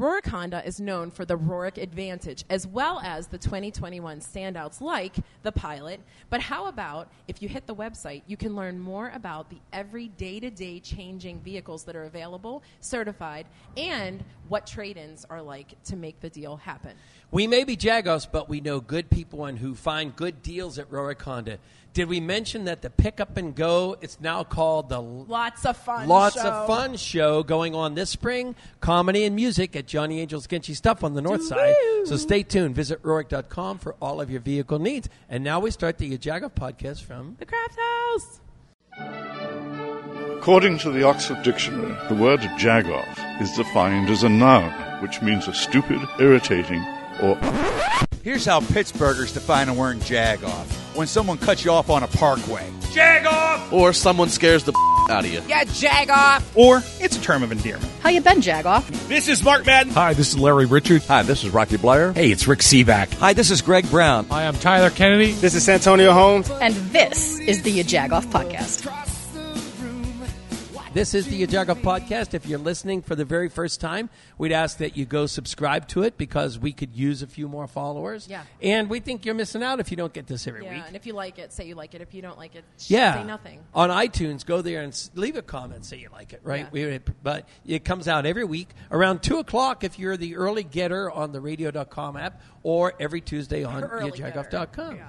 Rohrich Honda is known for the Rohrich Advantage, as well as the 2021 standouts like the Pilot. But how about if you hit the website, you can learn more about the every day to day changing vehicles that are available, certified, and what trade ins are like to make the deal happen. We may be Jagos, but we know good people and who find good deals at Rohrich Honda. Did we mention that the Pickup and Go? It's now called the Lots of fun. Lots show. of Fun show going on this spring. Comedy and music at Johnny Angel's Ginchy Stuff on the north side. So stay tuned. Visit Rohrich.com for all of your vehicle needs. And now we start the Jagoff podcast from The Craft House. According to the Oxford Dictionary, the word jagoff is defined as a noun, which means a stupid, irritating, or Here's how Pittsburghers define a word jag off. When someone cuts you off on a parkway. Jag off! Or someone scares the out of you. Yeah, jag off. Or it's a term of endearment. How you been, Jagoff? This is Mark Madden. Hi, this is Larry Richert. Hi, this is Rocky Bleier. Hey, it's Rick Sebak. Hi, this is Greg Brown. I am Tyler Kennedy. This is Santonio Holmes. And this is the Jagoff Podcast. This is the Jagoff podcast. If you're listening for the very first time, we'd ask that you go subscribe to it because we could use a few more followers. Yeah. And we think you're missing out if you don't get this every Yeah, week. and if you like it, say you like it. If you don't like it, Yeah. say nothing. On iTunes, go there and s- leave a comment. Say you like it, right? Yeah. We, but it comes out every week around 2 o'clock if you're the early getter on the radio.com app or every Tuesday on Early thejagoff.com. Yeah.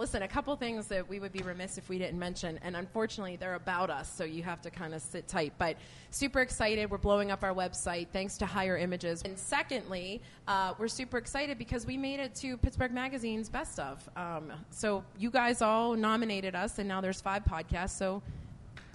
Listen, a couple things that we would be remiss if we didn't mention, and unfortunately they're about us, so you have to kind of sit tight. But super excited, we're blowing up our website thanks to Higher Images. And secondly, uh, we're super excited because we made it to Pittsburgh Magazine's Best of. Um, so you guys all nominated us, and now there's five podcasts. So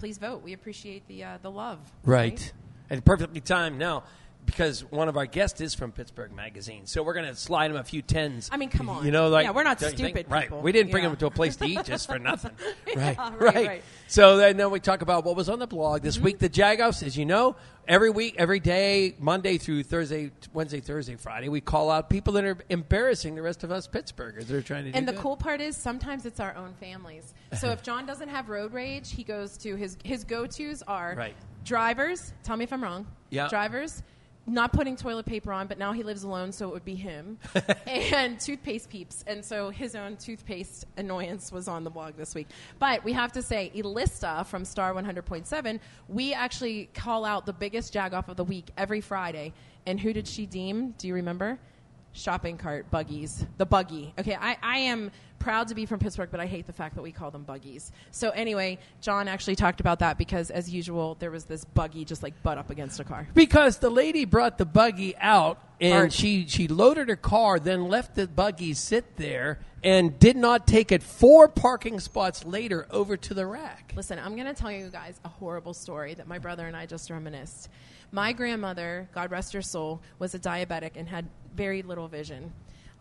please vote. We appreciate the uh, the love. Right. And perfectly timed now because one of our guests is from Pittsburgh Magazine. So we're going to slide him a few tens. I mean, come on. You know, like Yeah, we're not think? stupid Right. We didn't bring Yeah. him to a place to eat just for nothing. right. right, right. right. So then, then we talk about what was on the blog this Mm-hmm. week. The Jagoffs, as you know, every week, every day, Monday through Thursday, Wednesday, Thursday, Friday, we call out people that are embarrassing the rest of us Pittsburghers. They're trying to do And the good. cool part is sometimes it's our own families. So if John doesn't have road rage, he goes to his his go tos are Right. drivers. Tell me if I'm wrong. Yeah. Drivers. Not putting toilet paper on, but now he lives alone, so it would be him. and toothpaste peeps. And so his own toothpaste annoyance was on the blog this week. But we have to say, Elista from Star 100.7, we actually call out the biggest jagoff of the week every Friday. And who did she deem? Do you remember? Shopping cart buggies. The buggy. Okay I, I am proud to be from pittsburgh but i hate the fact that we call them buggies. So anyway john actually talked about that because as usual there was this buggy just like butt up against a car. Because the lady brought the buggy out and Art. she, she loaded her car, then left the buggy sit there and did not take it four parking spots later over to the rack. listen i'm going to tell you guys a horrible story that my brother and i just reminisced my grandmother god rest her soul was a diabetic and had very little vision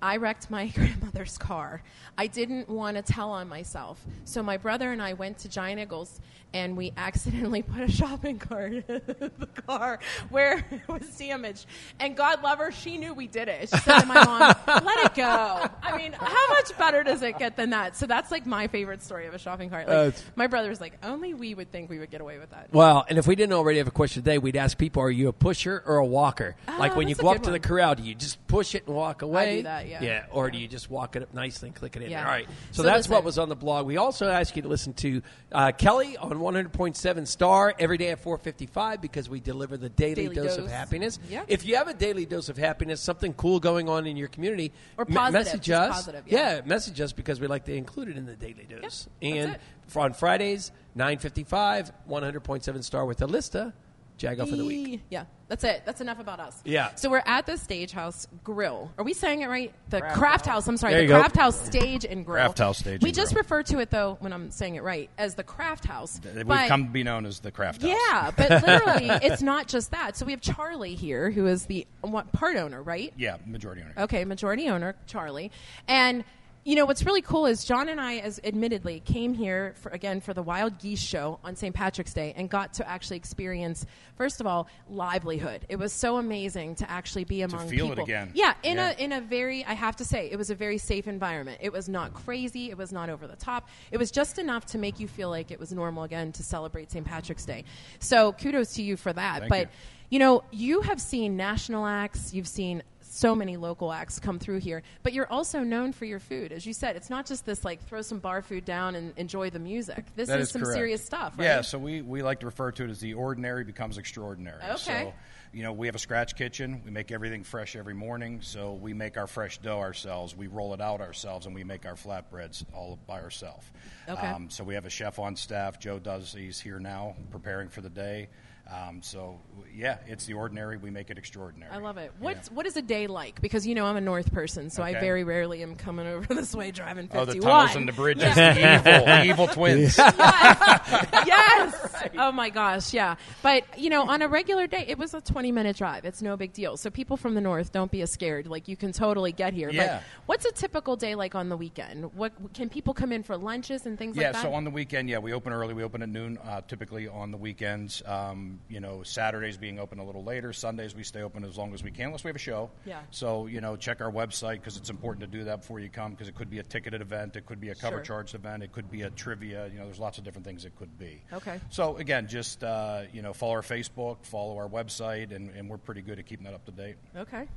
I wrecked my grandmother's car. I didn't want to tell on myself. So my brother and I went to Giant Eagles and we accidentally put a shopping cart in the car where it was damaged. And God love her, she knew we did it. She said to my mom, let it go. I mean, how much better does it get than that? So that's like my favorite story of a shopping cart. Like, Uh, my brother's like, only we would think we would get away with that. Well, and if we didn't already have a question today, we'd ask people, are you a pusher or a walker? like when you go up to the corral, do you just push it and walk away? that, yeah. Yeah, or do you just walk it up nicely and click it in Yeah. All right. So, So that's what was on the blog. We also ask you to listen to uh, Kelly on 100.7 Star every day at 455 because we deliver the daily, Daily dose, of happiness. Yeah. If you have a daily dose of happiness, something cool going on in your community, Or positive, message us. positive, yeah. message us because we like to include it in the daily dose. that's and on Fridays, 955, 100.7 Star with Alista, Jag off of the week. Yeah, that's it. That's enough about us. Yeah. So we're at the Stage House Grill. Are we saying it right? The Craft, House. I'm sorry. There the you go. Craft House Stage and Grill. Craft House Stage We and just Grill. refer to it though when I'm saying it right as the Craft House. We've But- come to be known as the Craft House. Yeah, but literally, it's not just that. So we have Charlie here, who is the what, part owner, right? Yeah, majority owner. Okay, majority owner, Charlie. And you know what's really cool is John and I, as admittedly, came here for, again for the Wild Geese Show on St. Patrick's Day and got to actually experience, first of all, livelihood. It was so amazing to actually be among feel it people. again. Yeah, in Yeah. a in a very, I have to say, it was a very safe environment. It was not crazy. It was not over the top. It was just enough to make you feel like it was normal again to celebrate St. Patrick's Day. So kudos to you for that. Thank but you. you know, you have seen national acts, you've seen so many local acts come through here, but you're also known for your food. As you said, it's not just this like throw some bar food down and enjoy the music. This is, is some correct. serious stuff, right? Yeah, so we, we like to refer to it as the ordinary becomes extraordinary. Okay. So, you know, we have a scratch kitchen. We make everything fresh every morning. So we make our fresh dough ourselves. We roll it out ourselves, and we make our flatbreads all by ourselves. Okay. Um, so we have a chef on staff. Joe does. He's here now, preparing for the day. Um, so yeah, it's the ordinary. We make it extraordinary. I love it. What's what is a day like? Because you know I'm a North person, so I very rarely am coming over this way driving 51. Oh, the tunnels and the bridges, the evil, evil twins. yes. Oh my gosh, yeah. But you know, on a regular day, it was a 20 minute drive. It's no big deal. So people from the north, don't be scared. Like you can totally get here. Yeah. But what's a typical day like on the weekend? What can people come in for lunches and things Yeah, like that? Yeah. So on the weekend, yeah, we open early. We open at noon, uh, typically on the weekends. Um, you know, Saturdays being open a little later. Sundays we stay open as long as we can, unless we have a show. Yeah. So you know, check our website because it's important to do that before you come because it could be a ticketed event, it could be a cover Sure. charged event, it could be a trivia. You know, there's lots of different things it could be. Okay. So again, just uh, you know, follow our Facebook, follow our website, and, and we're pretty good at keeping that up to date. okay.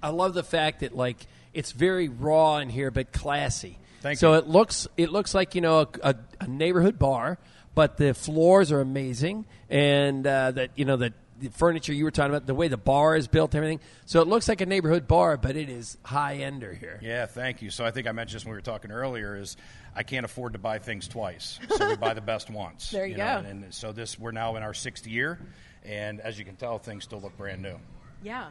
I love the fact that like it's very raw in here, but classy. Thank you. so you. it looks it looks like you know a, a, a neighborhood bar, but the floors are amazing, and uh, that you know that the furniture you were talking about, the way the bar is built, everything. So it looks like a neighborhood bar, but it is high ender here. Yeah, thank you. So I think I mentioned this when we were talking earlier. Is I can't afford to buy things twice, so we buy the best once. There you know, go. And so this we're now in our sixth year, and as you can tell, things still look brand new. Yeah.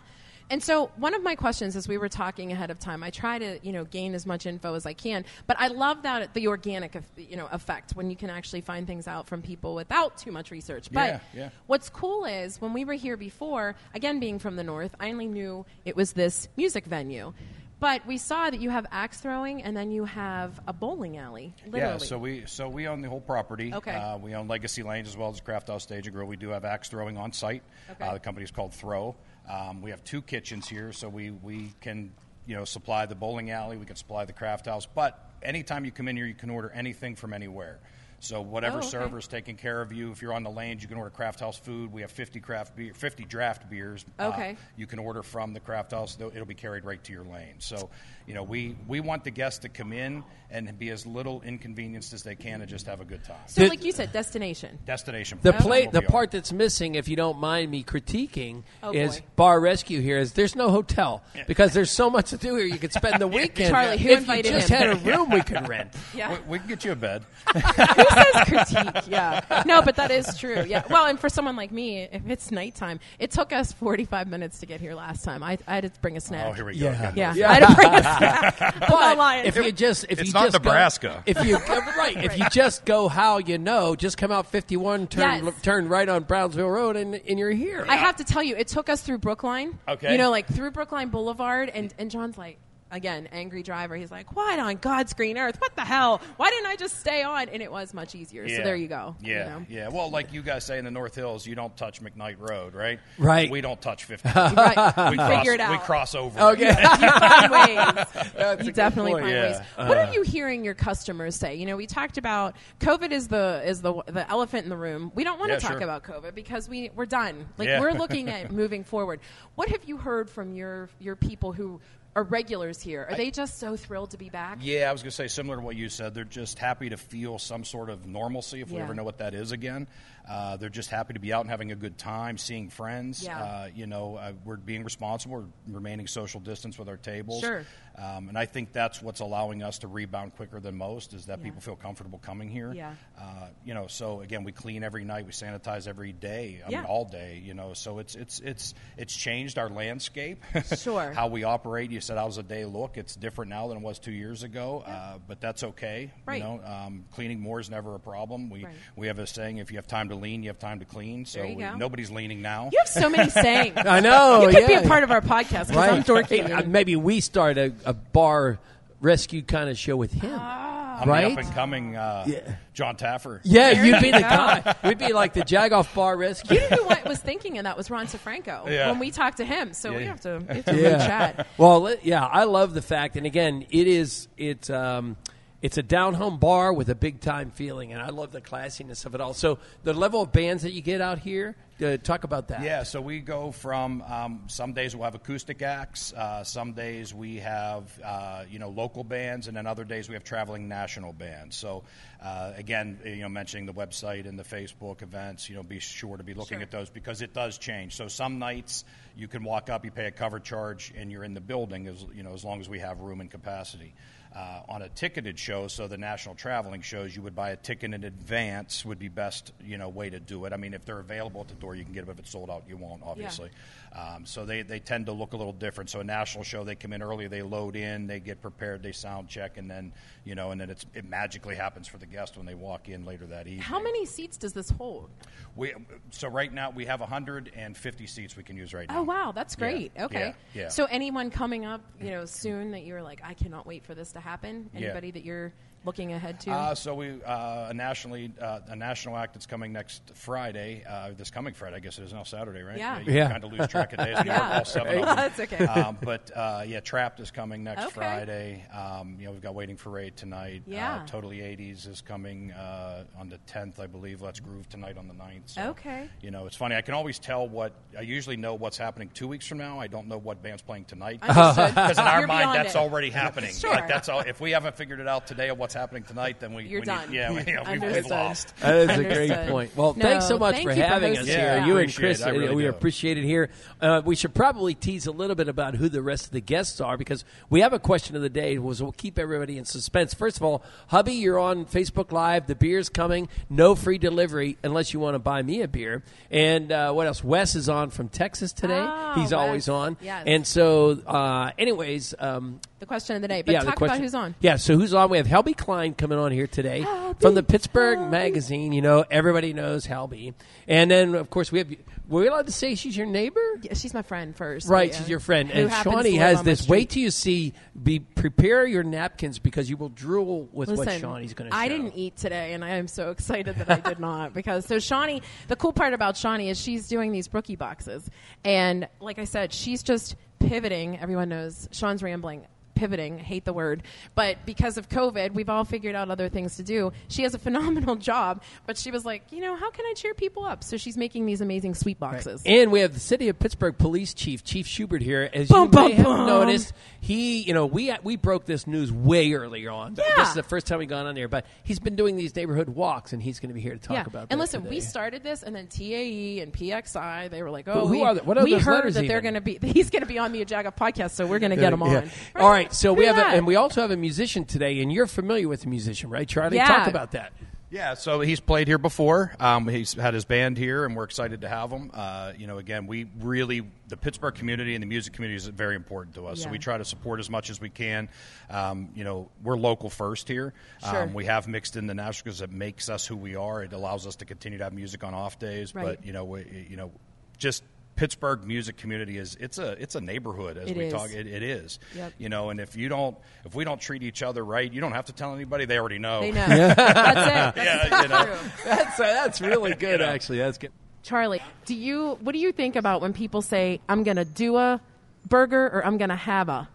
And so one of my questions as we were talking ahead of time, I try to, you know, gain as much info as I can, but I love that the organic, you know, effect when you can actually find things out from people without too much research. But Yeah, yeah. what's cool is when we were here before, again being from the north, I only knew it was this music venue. But we saw that you have axe throwing and then you have a bowling alley. Literally. Yeah, so we so we own the whole property. Okay. Uh, we own Legacy Lanes as well as Craft House Stage and Grill. We do have axe throwing on site. Okay. Uh, the company is called Throw. Um, we have two kitchens here, so we we can you know supply the bowling alley. We can supply the craft house. But anytime you come in here, you can order anything from anywhere. So whatever Oh, okay. server's taking care of you. If you're on the lanes, you can order craft house food. We have 50 craft beer, 50 draft beers. uh, Okay. you can order from the craft house. It'll be carried right to your lane. So, you know, we, we want the guests to come in and be as little inconvenienced as they can and just have a good time. So, Did- like you said, destination. Destination. The That's play, what the part that's missing, if you don't mind me critiquing, Oh, is boy. bar rescue. Here is there's no hotel because there's so much to do here. You could spend the weekend. Charlie, who if invited you just him? had a room we could rent. Yeah. We, we can get you a bed. Who says critique? Yeah. No, but that is true. Yeah. Well, and for someone like me, if it's nighttime, it took us 45 minutes to get here last time. I, I had to bring a snack. Oh, here we go. Yeah. again. Yeah. Yeah. I had to bring a snack. I'm not But lying. if you just if It's you not just go- Nebraska. if you uh, right, if you just go how you know, just come out 51, turn Yes. turn right on Brownsville Road, and, and you're here. I have to tell you, it took us through Brookline. Okay. You know, like through Brookline Boulevard, and, and John's like, again, angry driver. He's like, what on God's green earth? What the hell? Why didn't I just stay on? And it was much easier. So there you go. you Yeah, know. yeah. Well, like you guys say in the North Hills, you don't touch McKnight Road, right? Right. We don't touch 50. Right. we cross, Figure it out. We cross over. Okay. you find ways. That's you definitely point. find Yeah. ways. What are uh. you hearing your customers say? You know, we talked about COVID is the is the the elephant in the room. We don't want to Yeah, talk sure. about COVID because we we're done. Like Yeah. we're looking at moving forward. What have you heard from your your people who are regulars here? Are they just so thrilled to be back? Yeah, I was going to say similar to what you said. They're just happy to feel some sort of normalcy, if we ever know what that is again. Uh, they're just happy to be out and having a good time, seeing friends. Yeah. Uh, you know, uh, we're being responsible, we're remaining social distance with our tables. Sure. Um, and I think that's what's allowing us to rebound quicker than most is that Yeah. people feel comfortable coming here. Yeah. Uh, you know, so again, we clean every night, we sanitize every day. I Yeah. mean, all day. You know, so it's it's it's it's changed our landscape. Sure. How we operate. You said I was a day look. It's different now than it was two years ago, uh, but that's okay. Right. You know, um, cleaning more is never a problem. We Right. we have a saying: if you have time to lean, you have time to clean. So There you we- go. nobody's leaning now. You have so many sayings. I know. You could yeah. be a part of our podcast because I'm dorky. Hey, uh, maybe we start a, a bar rescue kind of show with him. I'm right? the up and coming uh, Yeah. Jon Taffer. Yeah, There you'd be you the go. guy. We'd be like the Jagoff Bar Rescue. You know who I was thinking and that was Ron Safranco Yeah. when we talked to him. So we Yeah. have to, we have to yeah. re-chat. Well, li- yeah, I love the fact, and again, it is it's um, it's a down home bar with a big time feeling, and I love the classiness of it all. So the level of bands that you get out here, uh, talk about that. Yeah, so we go from um, some days we'll have acoustic acts, uh, some days we have uh, you know local bands, and then other days we have traveling national bands. So uh, again, you know, mentioning the website and the Facebook events, you know, be sure to be looking Sure. at those because it does change. So some nights you can walk up, you pay a cover charge, and you're in the building as you know as long as we have room and capacity. Uh, on a ticketed show, so the national traveling shows, you would buy a ticket in advance would be best, you know, way to do it. I mean, if they're available at the door, you can get them. If it's sold out, you won't, obviously. Um, so they, they tend to look a little different. So a national show, they come in early, they load in, they get prepared, they sound check, and then you know, and then it's, it magically happens for the guest when they walk in later that evening. How many seats does this hold? We, so right now we have 150 seats we can use right now. Oh wow, that's Yeah, great. Okay. yeah, yeah. So anyone coming up, you know, soon that you're like, I cannot wait for this to happen. Yeah. Anybody that you're looking ahead to? Uh, so we uh, a nationally uh, a national act that's coming next Friday. Uh, this coming Friday, I guess it is now Saturday, right? Yeah. you Yeah. kind of lose track of days. We Yeah. all seven of them. That's okay. Um, but uh, yeah, Trapped is coming next Okay. Friday. Um, you know, we've got Waiting for Raid tonight. Yeah. Uh, totally 80s is coming uh, on the 10th, I believe. Let's Groove tonight on the 9th. So, Okay. You know, it's funny. I can always tell what I usually know what's happening two weeks from now. I don't know what band's playing tonight. Because in our You're mind, that's it. already happening. Sure. Like that's all. If we haven't figured it out today of what's happening tonight, then we You're we done. Need, yeah, we, yeah, we've, we've Understood. lost. That is a great point. Well, No, thanks so much thank for you for having us hosting here. Yeah, you and Chris, it. Really we do. appreciate it here. Uh, we should probably tease a little bit about who the rest of the guests are because we have a question of the day. Was we'll keep everybody in suspense. First of all, hubby, you're on Facebook Live. The beer's coming. No free delivery unless you want to buy me a beer. And uh, what else? Wes is on from Texas today. Oh, He's Wes. always on. Yes. And so, uh, anyways. Um, the question of the day. But yeah, talk about who's on. Yeah, so who's on? We have Helby Klein coming on here today from the Pittsburgh Magazine. You know, everybody knows Hal B. and then of course we have. Were we allowed to say she's your neighbor? Yeah, she's my friend first. Right, yeah. she's your friend, Who and Shawnee has this. Wait till you see. Be prepare your napkins because you will drool with what Listen, Shawnee's going to show. I didn't eat today, and I am so excited that I did not because so Shawnee. The cool part about Shawnee is she's doing these brookie boxes, and like I said, she's just pivoting. Everyone knows Sean's rambling. Pivoting, hate the word, but because of COVID, we've all figured out other things to do. She has a phenomenal job, but she was like, you know, how can I cheer people up? So she's making these amazing sweet boxes. And we have the city of Pittsburgh police chief, Chief Schubert here. As Bum, you bum, may have noticed, he, you know, we we broke this news way earlier on. Yeah. This is the first time we got on here, but he's been doing these neighborhood walks, and he's going to be here to talk yeah. about. and listen, we started this, and then TAE and PXI, they were like, "Oh, who we, are they? What are we heard that they're going to be. He's going to be on the Ajaga podcast, so we're going to get him on." Yeah. Right? All right, so we Who's have, a, and we also have a musician today, and you're familiar with the musician, right, Charlie? Yeah. Talk about that. Yeah, so he's played here before. Um, he's had his band here, and we're excited to have him. Uh, you know, again, we really the Pittsburgh community and the music community is very important to us. So we try to support as much as we can. Um, you know, we're local first here. Sure. Um, we have mixed in the national because it makes us who we are. It allows us to continue to have music on off days. Right. But you know, we, you know, just Pittsburgh music community is it's a it's a neighborhood as It we is. talk. It, it is. Yep. You know, and if you don't if we don't treat each other right, you don't have to tell anybody. They already know. They know. That's it. That's Yeah, you know. That's uh, that's really good, know. actually. That's good. Charlie, do you what do you think about when people say I'm going to do a burger or I'm going to have a?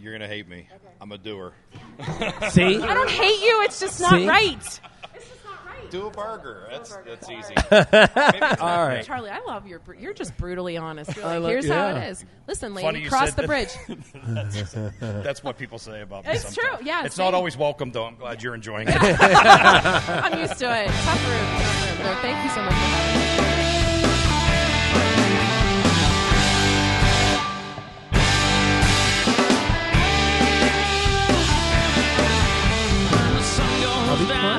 You're gonna hate me. I'm a doer. See, I don't hate you. It's just not See? right. Do a burger. That's that's easy. all right. Charlie, I love your. br- You're just brutally honest. You're like, love- Here's how yeah. it is. Listen, Funny lady, you cross said the that. bridge. That's what people say about me. It's sometimes. true, yeah, It's same. not always welcome, though. I'm glad you're enjoying it. I'm used to it. Tough room. Tough room. No, thank you so much for having me.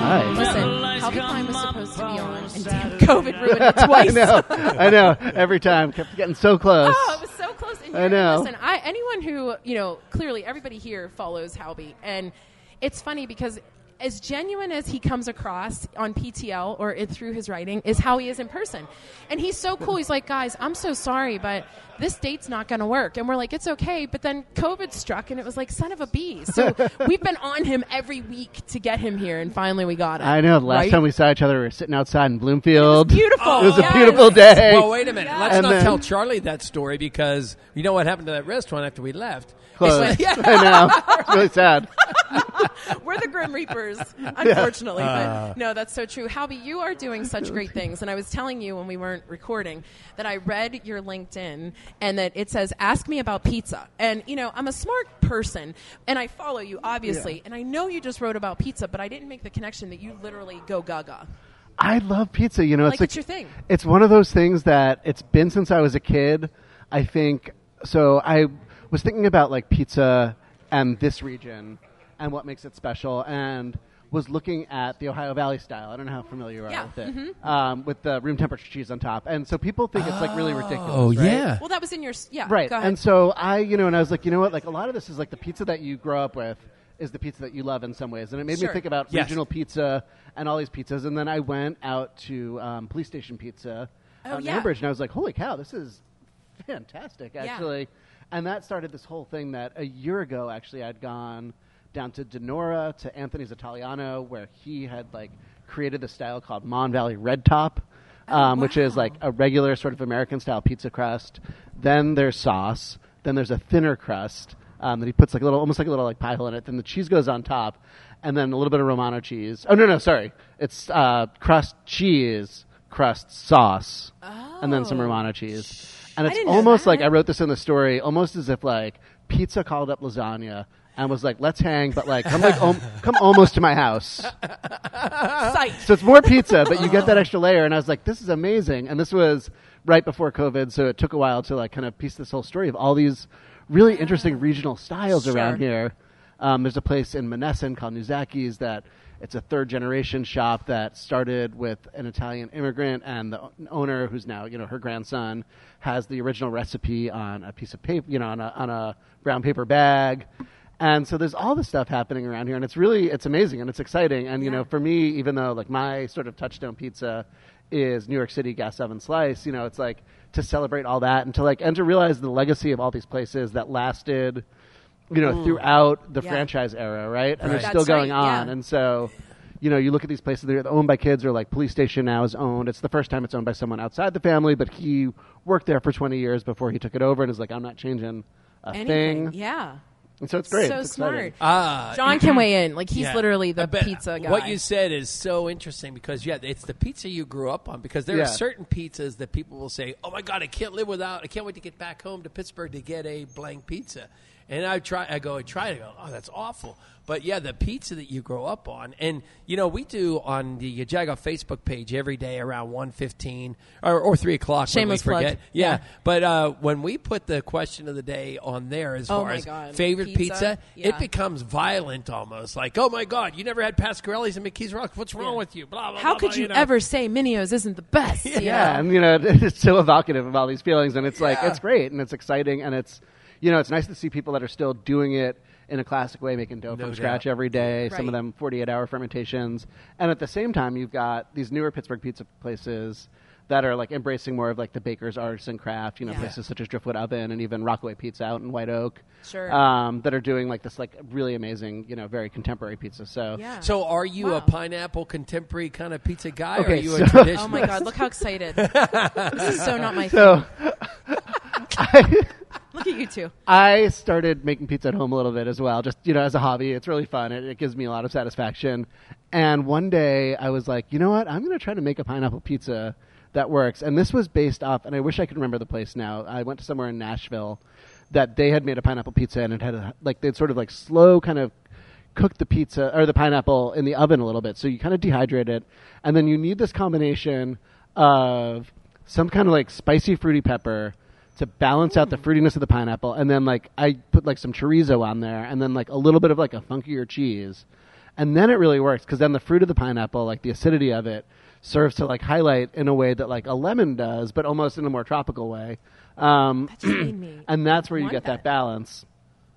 Hi. Listen, Hal B Klein was supposed to be on, and damn, COVID ruined it twice. I know. I know. Every time kept getting so close. Oh, it was so close. And I know. Listen, I, anyone who you know, clearly everybody here follows Hal B, and it's funny because as genuine as he comes across on PTL or it, through his writing is how he is in person, and he's so cool. He's like, guys, I'm so sorry, but this date's not going to work, and we're like, it's okay. But then COVID struck, and it was like, son of a bee. So we've been on him every week to get him here, and finally we got him. I know. The last Right? time we saw each other, we were sitting outside in Bloomfield. beautiful. It was Yes. a beautiful day. Well, wait a minute. Let's And not then- tell Charlie that story because you know what happened to that restaurant after we left. Like- yeah. I know. It's really sad. We're the Grim Reapers, unfortunately. Uh. But no, that's so true. Hal B, you are doing such great things. And I was telling you when we weren't recording that I read your LinkedIn and that it says, ask me about pizza. And, you know, I'm a smart person and I follow you, obviously. And I know you just wrote about pizza, but I didn't make the connection that you literally go gaga. I love pizza. You know, Like, it's like it's your thing. It's one of those things that it's been since I was a kid. I think so. I was thinking about like pizza and this region and what makes it special, and was looking at the Ohio Valley style. I don't know how familiar you are Yeah, with it, mhm. um, with the room temperature cheese on top. And so people think it's like really ridiculous. Oh, right? yeah. Well, that was in your, yeah. Right. Go ahead. And so I, you know, and I was like, you know what? Like a lot of this is like the pizza that you grow up with is the pizza that you love in some ways. And it made Sure. me think about Yes. regional pizza and all these pizzas. And then I went out to um, Police Station Pizza Oh, out in yeah. Ambridge, and I was like, holy cow, this is fantastic, Yeah. And that started this whole thing that a year ago, actually, I'd gone down to Donora to Anthony's Italiano, where he had like created the style called Mon Valley Red Top, um, which is Oh, like a regular sort of American style pizza crust. Then there's sauce. Then there's a thinner crust um, that he puts like a little, almost like a little like pie hole in it. Then the cheese goes on top, and then a little bit of Romano cheese. Oh no, no, sorry, it's uh, crust cheese, crust sauce, and then some Oh. Romano cheese. And it's almost like I wrote this in the story, almost as if like pizza called up lasagna and was like, "Let's hang," but like come like om- come almost to my house. Sight. So it's more pizza, but you get that extra layer. And I was like, this is amazing. And this was right before COVID, so it took a while to like kind of piece this whole story of all these really interesting regional styles around here. Um, there's a place in Monessen called Nuzaki's that it's a third generation shop that started with an Italian immigrant, and the owner, who's now you know her grandson, has the original recipe on a piece of paper, you know, on a on a brown paper bag. And so there's all this stuff happening around here, and it's really it's amazing and it's exciting. And you know, for me, even though like my sort of touchstone pizza is New York City gas oven slice, you know, it's like to celebrate all that and to like and to realize the legacy of all these places that lasted, you know, throughout the Yeah. franchise era, right? And Right. they're still That's right, going on. yeah. And so, you know, you look at these places they're owned by kids, or like Police Station now is owned. It's the first time it's owned by someone outside the family, but he worked there for 20 years before he took it over, and is like, I'm not changing a Anything. thing. Yeah. And so it's great. So It's exciting. smart. Ah, John can weigh in. Like he's Yeah. literally the But pizza guy. What you said is so interesting because yeah, it's the pizza you grew up on. Because there Yeah. are certain pizzas that people will say, "Oh my god, I can't live without. I can't wait to get back home to Pittsburgh to get a blank pizza." And I try, I go, I try to go, "Oh, that's awful." But yeah, the pizza that you grow up on, and you know, we do on the Jaga Facebook page every day around one fifteen or, or three o'clock. Shameless when we plug. forget. Yeah, Yeah. but uh, when we put the question of the day on there as Oh far as God. favorite Pizza? pizza, Yeah. it becomes violent almost. Like, oh my God, you never had Pasquarelli's and McKee's Rock. What's wrong Yeah. with you? Blah, blah, How blah, could blah, you, know. ever say Mineo's isn't the best? you Yeah, know? and you know, it's so evocative of all these feelings, and it's like it's great and it's exciting, and it's you know, it's nice to see people that are still doing it in a classic way, making dough No from scratch doubt. every day. Some of them 48 hour fermentations, and at the same time, you've got these newer Pittsburgh pizza places that are like embracing more of like the baker's arts and craft. You know, Yeah. places such as Driftwood Oven and even Rockaway Pizza out in White Oak. Sure. Um, that are doing like this like really amazing, you know, very contemporary pizza. So Yeah. So, are you Wow. a pineapple contemporary kind of pizza guy, or are you so- a traditionalist? Oh my God! Look how excited. this is so not my so thing. Look at you two. I started making pizza at home a little bit as well, just you know, as a hobby. It's really fun. It, it gives me a lot of satisfaction. And one day I was like, you know what? I'm going to try to make a pineapple pizza that works. And this was based off, and I wish I could remember the place now. I went to somewhere in Nashville that they had made a pineapple pizza, and it had a, like they'd sort of like slow kind of cook the pizza or the pineapple in the oven a little bit. So you kind of dehydrate it, and then you need this combination of some kind of like spicy fruity pepper to balance out the fruitiness of the pineapple, and then like I put like some chorizo on there, and then like a little bit of like a funkier cheese, and then it really works because then the fruit of the pineapple, like the acidity of it, serves to like highlight in a way that like a lemon does, but almost in a more tropical way. Um, That just made me and that's where you get that, that. balance.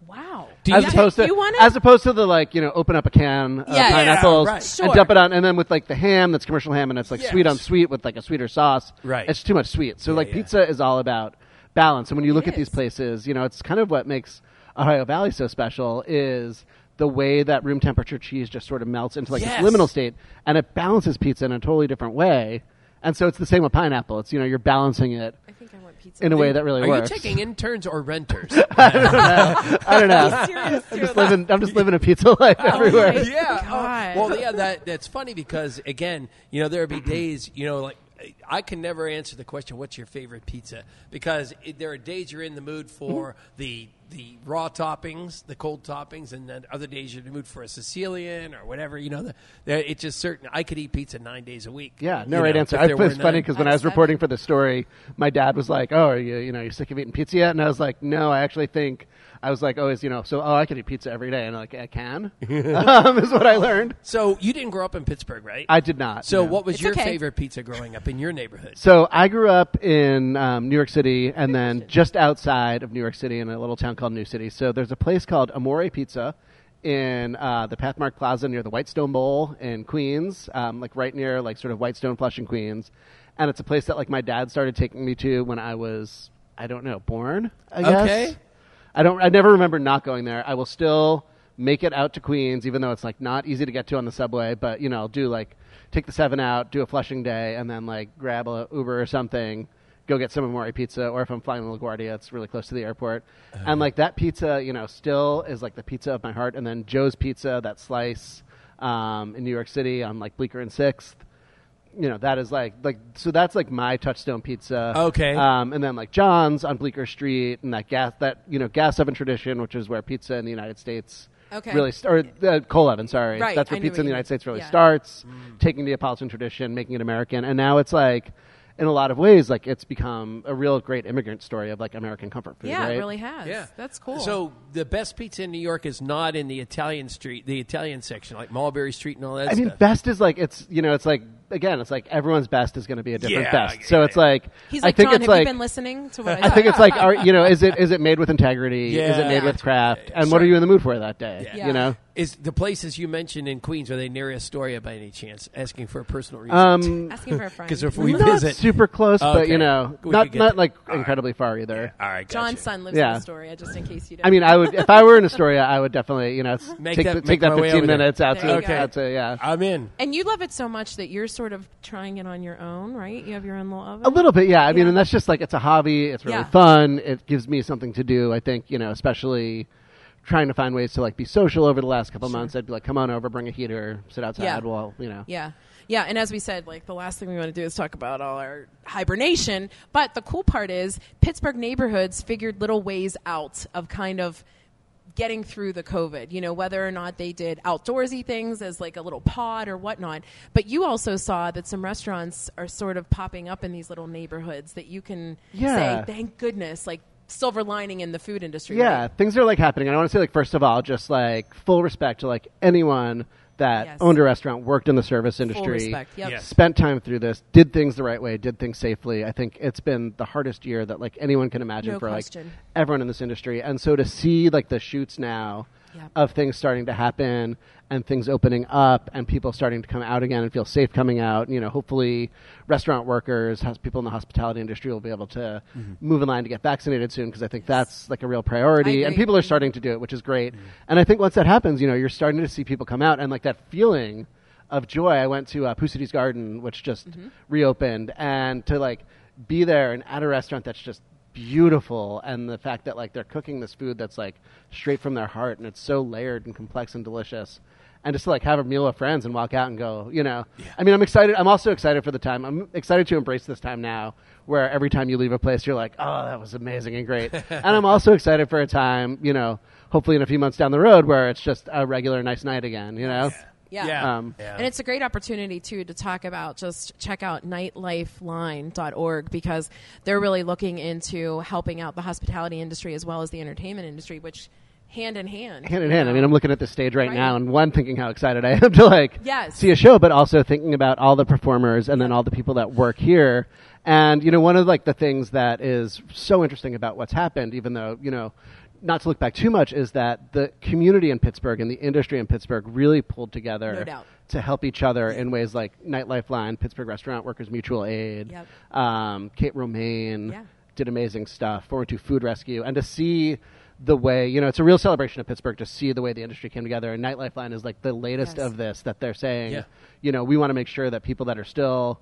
Wow. Do as you- opposed to you want it? as opposed to the like you know open up a can of Yeah, yeah, pineapples right. and Sure. dump it on and then with like the ham that's commercial ham and it's like Yes. sweet on sweet with like a sweeter sauce Right. it's too much sweet so Yeah, like yeah. pizza is all about balance and when you look It at these places you know it's kind of what makes Ohio Valley so special is the way that room temperature cheese just sort of melts into like Yes. this liminal state and it balances pizza in a totally different way and so it's the same with pineapple it's you know you're balancing it I think I want pizza. in a way that really works. Are works. you taking interns or renters? I don't know. serious, I'm just living. I'm just living a pizza life oh everywhere. my yeah. oh, God. well, yeah. That that's funny because again, you know, there would be days, you know, like I can never answer the question, "What's your favorite pizza?" Because it, there are days you're in the mood for mm-hmm. the the raw toppings, the cold toppings, and then other days you're in the mood for a Sicilian or whatever. You know, the, the, it's just certain. I could eat pizza nine days a week. Yeah, no right know, answer. I, there were it's funny because when I was reporting for the story, my dad was like, "Oh, are you you know you're sick of eating pizza yet?" And I was like, "No, I actually think." I was like, "Oh, is you know, so oh, I can eat pizza every day," and I'm like, "I can," um, is what I learned. So you didn't grow up in Pittsburgh, right? I did not. so no. what was It's your okay. favorite pizza growing up in your neighborhood? So I grew up in um, New York City, and then just outside of New York City, in a little town called New City. So there's a place called Amore Pizza in uh, the Pathmark Plaza near the Whitestone Bowl in Queens, um, like right near like sort of Whitestone Flushing Queens, and it's a place that like my dad started taking me to when I was I don't know born. I guess. Okay. I don't. I never remember not going there. I will still make it out to Queens, even though it's like not easy to get to on the subway. But you know, I'll do like take the seven out, do a Flushing day, and then like grab a Uber or something, go get some Amore pizza. Or if I'm flying to LaGuardia, it's really close to the airport. And like that pizza, you know, still is like the pizza of my heart. And then Joe's Pizza, that slice um, in New York City on like Bleecker and Sixth. You know that is like like so that's like my touchstone pizza. Okay. Um, and then like John's on Bleecker Street and that gas that you know gas oven tradition, which is where pizza in the United States Okay. really st- or the coal oven. Sorry, Right, that's where knew pizza in the United. States really Yeah. starts, taking the Neapolitan tradition, making it American, and now it's like. In a lot of ways, like it's become a real great immigrant story of like American comfort food. yeah, right? it really has. Yeah, that's cool. So the best pizza in New York is not in the Italian street, the Italian section, like Mulberry Street and all that I mean, best is like it's you know it's like again it's like everyone's best is going to be a different Yeah, best. yeah, so yeah, it's like he's I think John, it's have like you been listening to what I, I think it's like, are, you know, is it is it made with integrity? is it Yeah. made Yeah. with craft? Yeah, yeah, and what are you in the mood for that day? Yeah. You know, is the places you mentioned in Queens are they near Astoria by any chance? Asking for a personal reason. um, asking for a friend. because if we not visit, super close, but Okay. you know, We not get not there. like All right. incredibly far either. all right, gotcha. John's son lives Yeah. in Astoria, just in case you didn't. I mean, I would if I were in Astoria, I would definitely you know s- Make take that- the, make take that my way fifteen over there. minutes out There to you go. out to yeah. I'm in. and you love it so much that you're sort of trying it on your own, right? You have your own little oven. A little bit, yeah. I mean, and that's just like it's a hobby. It's really Yeah. fun. It gives me something to do. I think you know, especially trying to find ways to like be social over the last couple months. I'd be like, come on over, bring a heater, sit outside. Yeah. Well, you know, Yeah. Yeah, and as we said, like the last thing we want to do is talk about all our hibernation. But the cool part is Pittsburgh neighborhoods figured little ways out of kind of getting through the COVID, you know, whether or not they did outdoorsy things as like a little pod or whatnot. But you also saw that some restaurants are sort of popping up in these little neighborhoods that you can Yeah. say, thank goodness, like silver lining in the food industry. yeah, right? things are like happening. And I want to say like first of all, just like full respect to like anyone that Yes. owned a restaurant, worked in the service industry, Full respect. Yep. Yes. spent time through this, did things the right way, did things safely. I think it's been the hardest year that like anyone can imagine No for question. like everyone in this industry. And so to see like the shoots now Yep. of things starting to happen and things opening up and people starting to come out again and feel safe coming out, you know, hopefully restaurant workers, hos- people in the hospitality industry will be able to move in line to get vaccinated soon because I think that's like a real priority and people are starting to do it, which is great. And I think once that happens, you know, you're starting to see people come out and like that feeling of joy. I went to uh, Pusadee's Garden, which just Mm-hmm. reopened, and to like be there and at a restaurant that's just beautiful, and the fact that like they're cooking this food that's like straight from their heart, and it's so layered and complex and delicious. And just to like have a meal with friends and walk out and go, you know. I mean, I'm excited. I'm also excited for the time. I'm excited to embrace this time now, where every time you leave a place, you're like, oh, that was amazing and great. and I'm also excited for a time, you know, hopefully in a few months down the road, where it's just a regular nice night again, you know. Yeah. Yeah. Um, Yeah. And it's a great opportunity too to talk about just check out nightlifeline.org because they're really looking into helping out the hospitality industry as well as the entertainment industry, which hand in hand. hand in you hand. I mean, I'm looking at the stage right, Right. now, and one thinking how excited I am to like Yes. see a show, but also thinking about all the performers and then all the people that work here. And you know, one of like the things that is so interesting about what's happened, even though you know. Not to look back too much, is that the community in Pittsburgh and the industry in Pittsburgh really pulled together No to help each other in ways like Night Lifeline, Pittsburgh Restaurant Workers Mutual Aid, Yep. um, Kate Romane Yeah. did amazing stuff. Forward to Food Rescue, and to see the way you know, it's a real celebration of Pittsburgh to see the way the industry came together. And Night Lifeline is like the latest Yes. of this that they're saying. Yeah. You know, we want to make sure that people that are still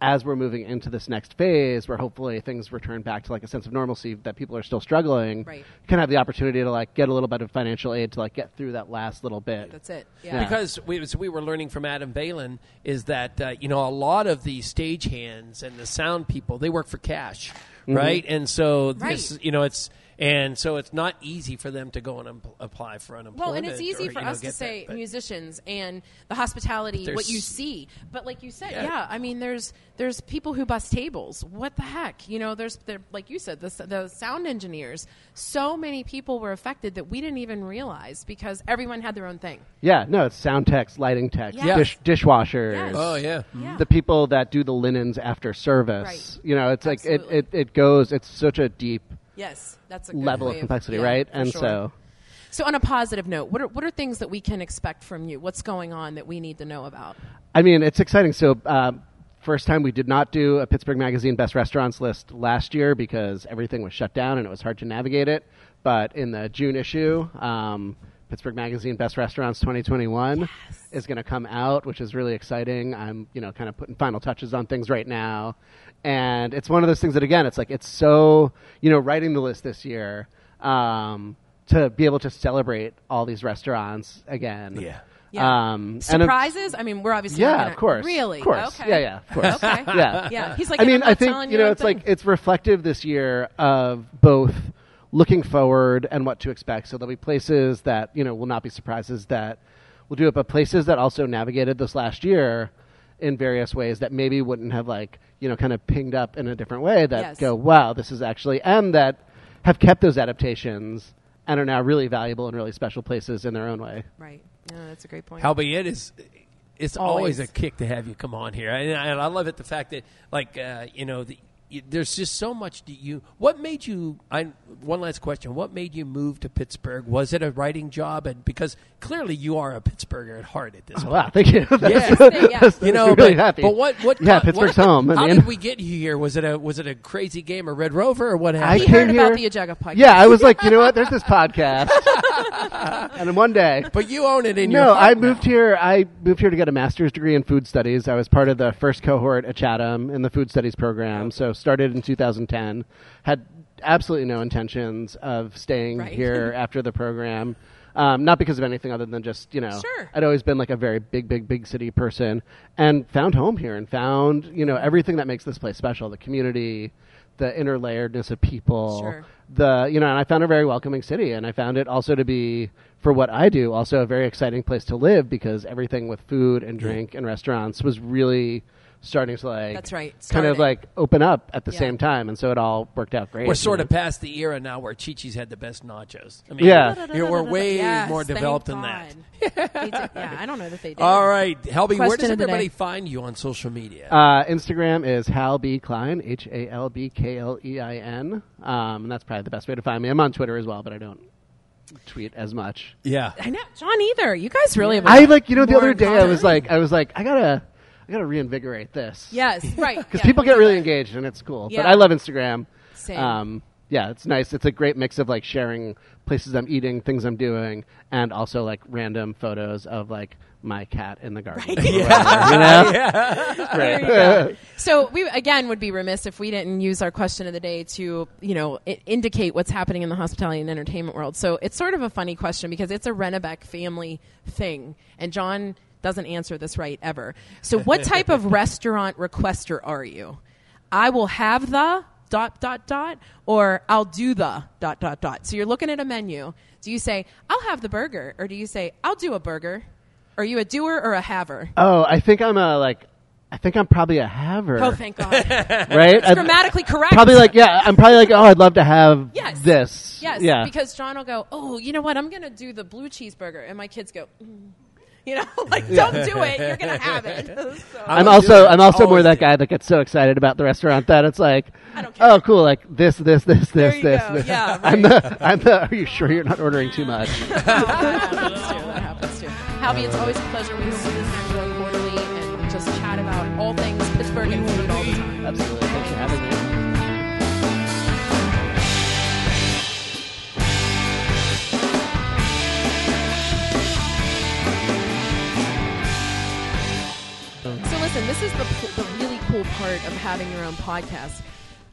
as we're moving into this next phase, where hopefully things return back to like a sense of normalcy, that people are still struggling, Right. can have the opportunity to like get a little bit of financial aid to like get through that last little bit. That's it. Yeah. Yeah. because we, as we were learning from Adam Valen is that uh, you know a lot of the stagehands and the sound people they work for cash, Mm-hmm. right? And so this you know it's and so it's not easy for them to go and um, apply for unemployment. Well, and it's easy or, for you know, us to say that, musicians and the hospitality, what you see. But like you said, Yeah. yeah. I mean, there's there's people who bust tables. What the heck? You know, there's there, like you said, the the sound engineers. So many people were affected that we didn't even realize because everyone had their own thing. Yeah, no, it's sound techs, lighting techs, Yes. dish, dishwashers. Yes. Oh yeah. Yeah. the people that do the linens after service. Right. You know, it's like it, it, it goes. It's such a deep yes, that's a good level of complexity, yeah, right? And sure. so, So, on a positive note, what are what are things that we can expect from you? What's going on that we need to know about? I mean, it's exciting. So, um, first time we did not do a Pittsburgh Magazine best restaurants list last year because everything was shut down and it was hard to navigate it. But in the June issue, um, Pittsburgh Magazine Best Restaurants 2021 is going to come out, which is really exciting. I'm, you know, kind of putting final touches on things right now. And it's one of those things that, again, it's like, it's so, you know, writing the list this year um, to be able to celebrate all these restaurants again. Yeah. Yeah. Um, and I'm- Surprises? I mean, we're obviously yeah, gonna, of course. Really? Of course. Okay. Yeah, yeah, of course. Okay. Yeah. Yeah. He's like, I mean, I'm I think telling you know, one it's like it's reflective this year of both looking forward and what to expect. So there'll be places that you know will not be surprises that will do it, but places that also navigated this last year in various ways that maybe wouldn't have like you know kind of pinged up in a different way that Yes. go, wow, this is actually and that have kept those adaptations and are now really valuable and really special places in their own way. right. No, that's a great point. Howbeit, it is. It's always. Always. a kick to have you come on here, and, and I love it. The fact that, like, uh, you know, the, you, there's just so much that you. What made you? I one last question. What made you move to Pittsburgh? Was it a writing job? And because clearly you are a Pittsburgher at heart at this Oh, point. wow, thank you. That's- Yeah. that You know, really but, happy. but what? What? Yeah, what- Pittsburgh's what- home. How I did we get you here? Was it a was it a crazy game, a Red Rover, or what I happened? he came heard about the Ajaga podcast. Yeah, I was like, you know what? There's this podcast, and then one day, but you own it in your no, heart I now. moved here. I moved here to get a master's degree in food studies. I was part of the first cohort at Chatham in the food studies program. So started in 2010. Had absolutely no intentions of staying Right. here after the program. Um, not because of anything other than just you know, Sure. I'd always been like a very big, big, big city person, and found home here, and found you know everything that makes this place special: the community, the interlayeredness of people, Sure. the you know, and I found a very welcoming city, and I found it also to be for what I do, also a very exciting place to live because everything with food and drink and restaurants was really starting to like That's right, kind of like open up at the Yeah. same time, and so it all worked out great. We're sort of past the era now where Chi-Chi's had the best nachos. I mean, Yeah. you know, we're way Yes, more developed than that. God. They did- yeah, I don't know that they did. All right, Hal B, where does everybody find you on social media? Uh, Instagram is Hal B Klein, H A L B K L E I N, um, and that's probably the best way to find me. I'm on Twitter as well, but I don't tweet as much. yeah. I know, John. Either you guys really have. I like you know the other day I was like I was like I gotta I gotta reinvigorate this. Yes, right. because yeah, people get really engaged and it's cool. But I love Instagram. Same. Um, yeah, it's nice. It's a great mix of like sharing places I'm eating, things I'm doing, and also like random photos of like my cat in the garden. or whatever, you know? There you go. So we again would be remiss if we didn't use our question of the day to you know I- indicate what's happening in the hospitality and entertainment world. So it's sort of a funny question because it's a Rennebeck family thing, and John doesn't answer this right ever. So what type of restaurant requester are you? I will have the dot dot dot or I'll do the dot dot dot. So you're looking at a menu. Do you say I'll have the burger or do you say I'll do a burger? Are you a doer or a haver? Oh, I think I'm a like. I think I'm probably a haver. Oh, thank God. right? It's grammatically correct. Probably like yeah. I'm probably like oh, I'd love to have Yes. this. Yes, Yeah. because John will go, oh, you know what? I'm going to do the blue cheeseburger, and my kids go, mm. You know, like don't do it. You're going to have it. So- I'm also it. I'm also more that do it. guy that gets so excited about the restaurant that it's like, I don't care. oh cool, like this, this, this, There this, you this. go. this. Yeah, I'm the I'm the. Are you sure you're not ordering too much? that happens too. That happens too. Hal B, it's always a pleasure. We hope we can grow quarterly and just chat about all things Pittsburgh and listen, this is the, the really cool part of having your own podcast.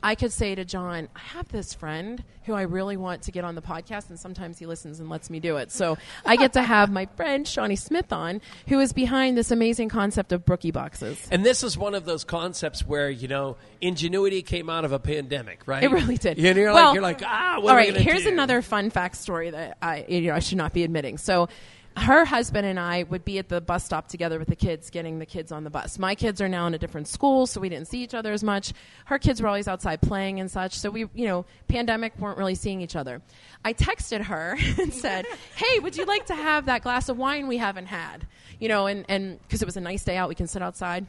I could say to John, I have this friend who I really want to get on the podcast, and sometimes he listens and lets me do it. So I get to have my friend Shawnee Smith on, who is behind this amazing concept of brookie boxes. And this is one of those concepts where you know ingenuity came out of a pandemic, right? It really did. You know, you're well, like, you're like, ah, all we Here's do? another fun fact story that I, you know, I should not be admitting. So, her husband and I would be at the bus stop together with the kids, getting the kids on the bus. My kids are now in a different school, so we didn't see each other as much. Her kids were always outside playing and such, so we, you know, pandemic weren't really seeing each other. I texted her and said, "Hey, would you like to have that glass of wine we haven't had?" You know, and because it was a nice day out, we can sit outside.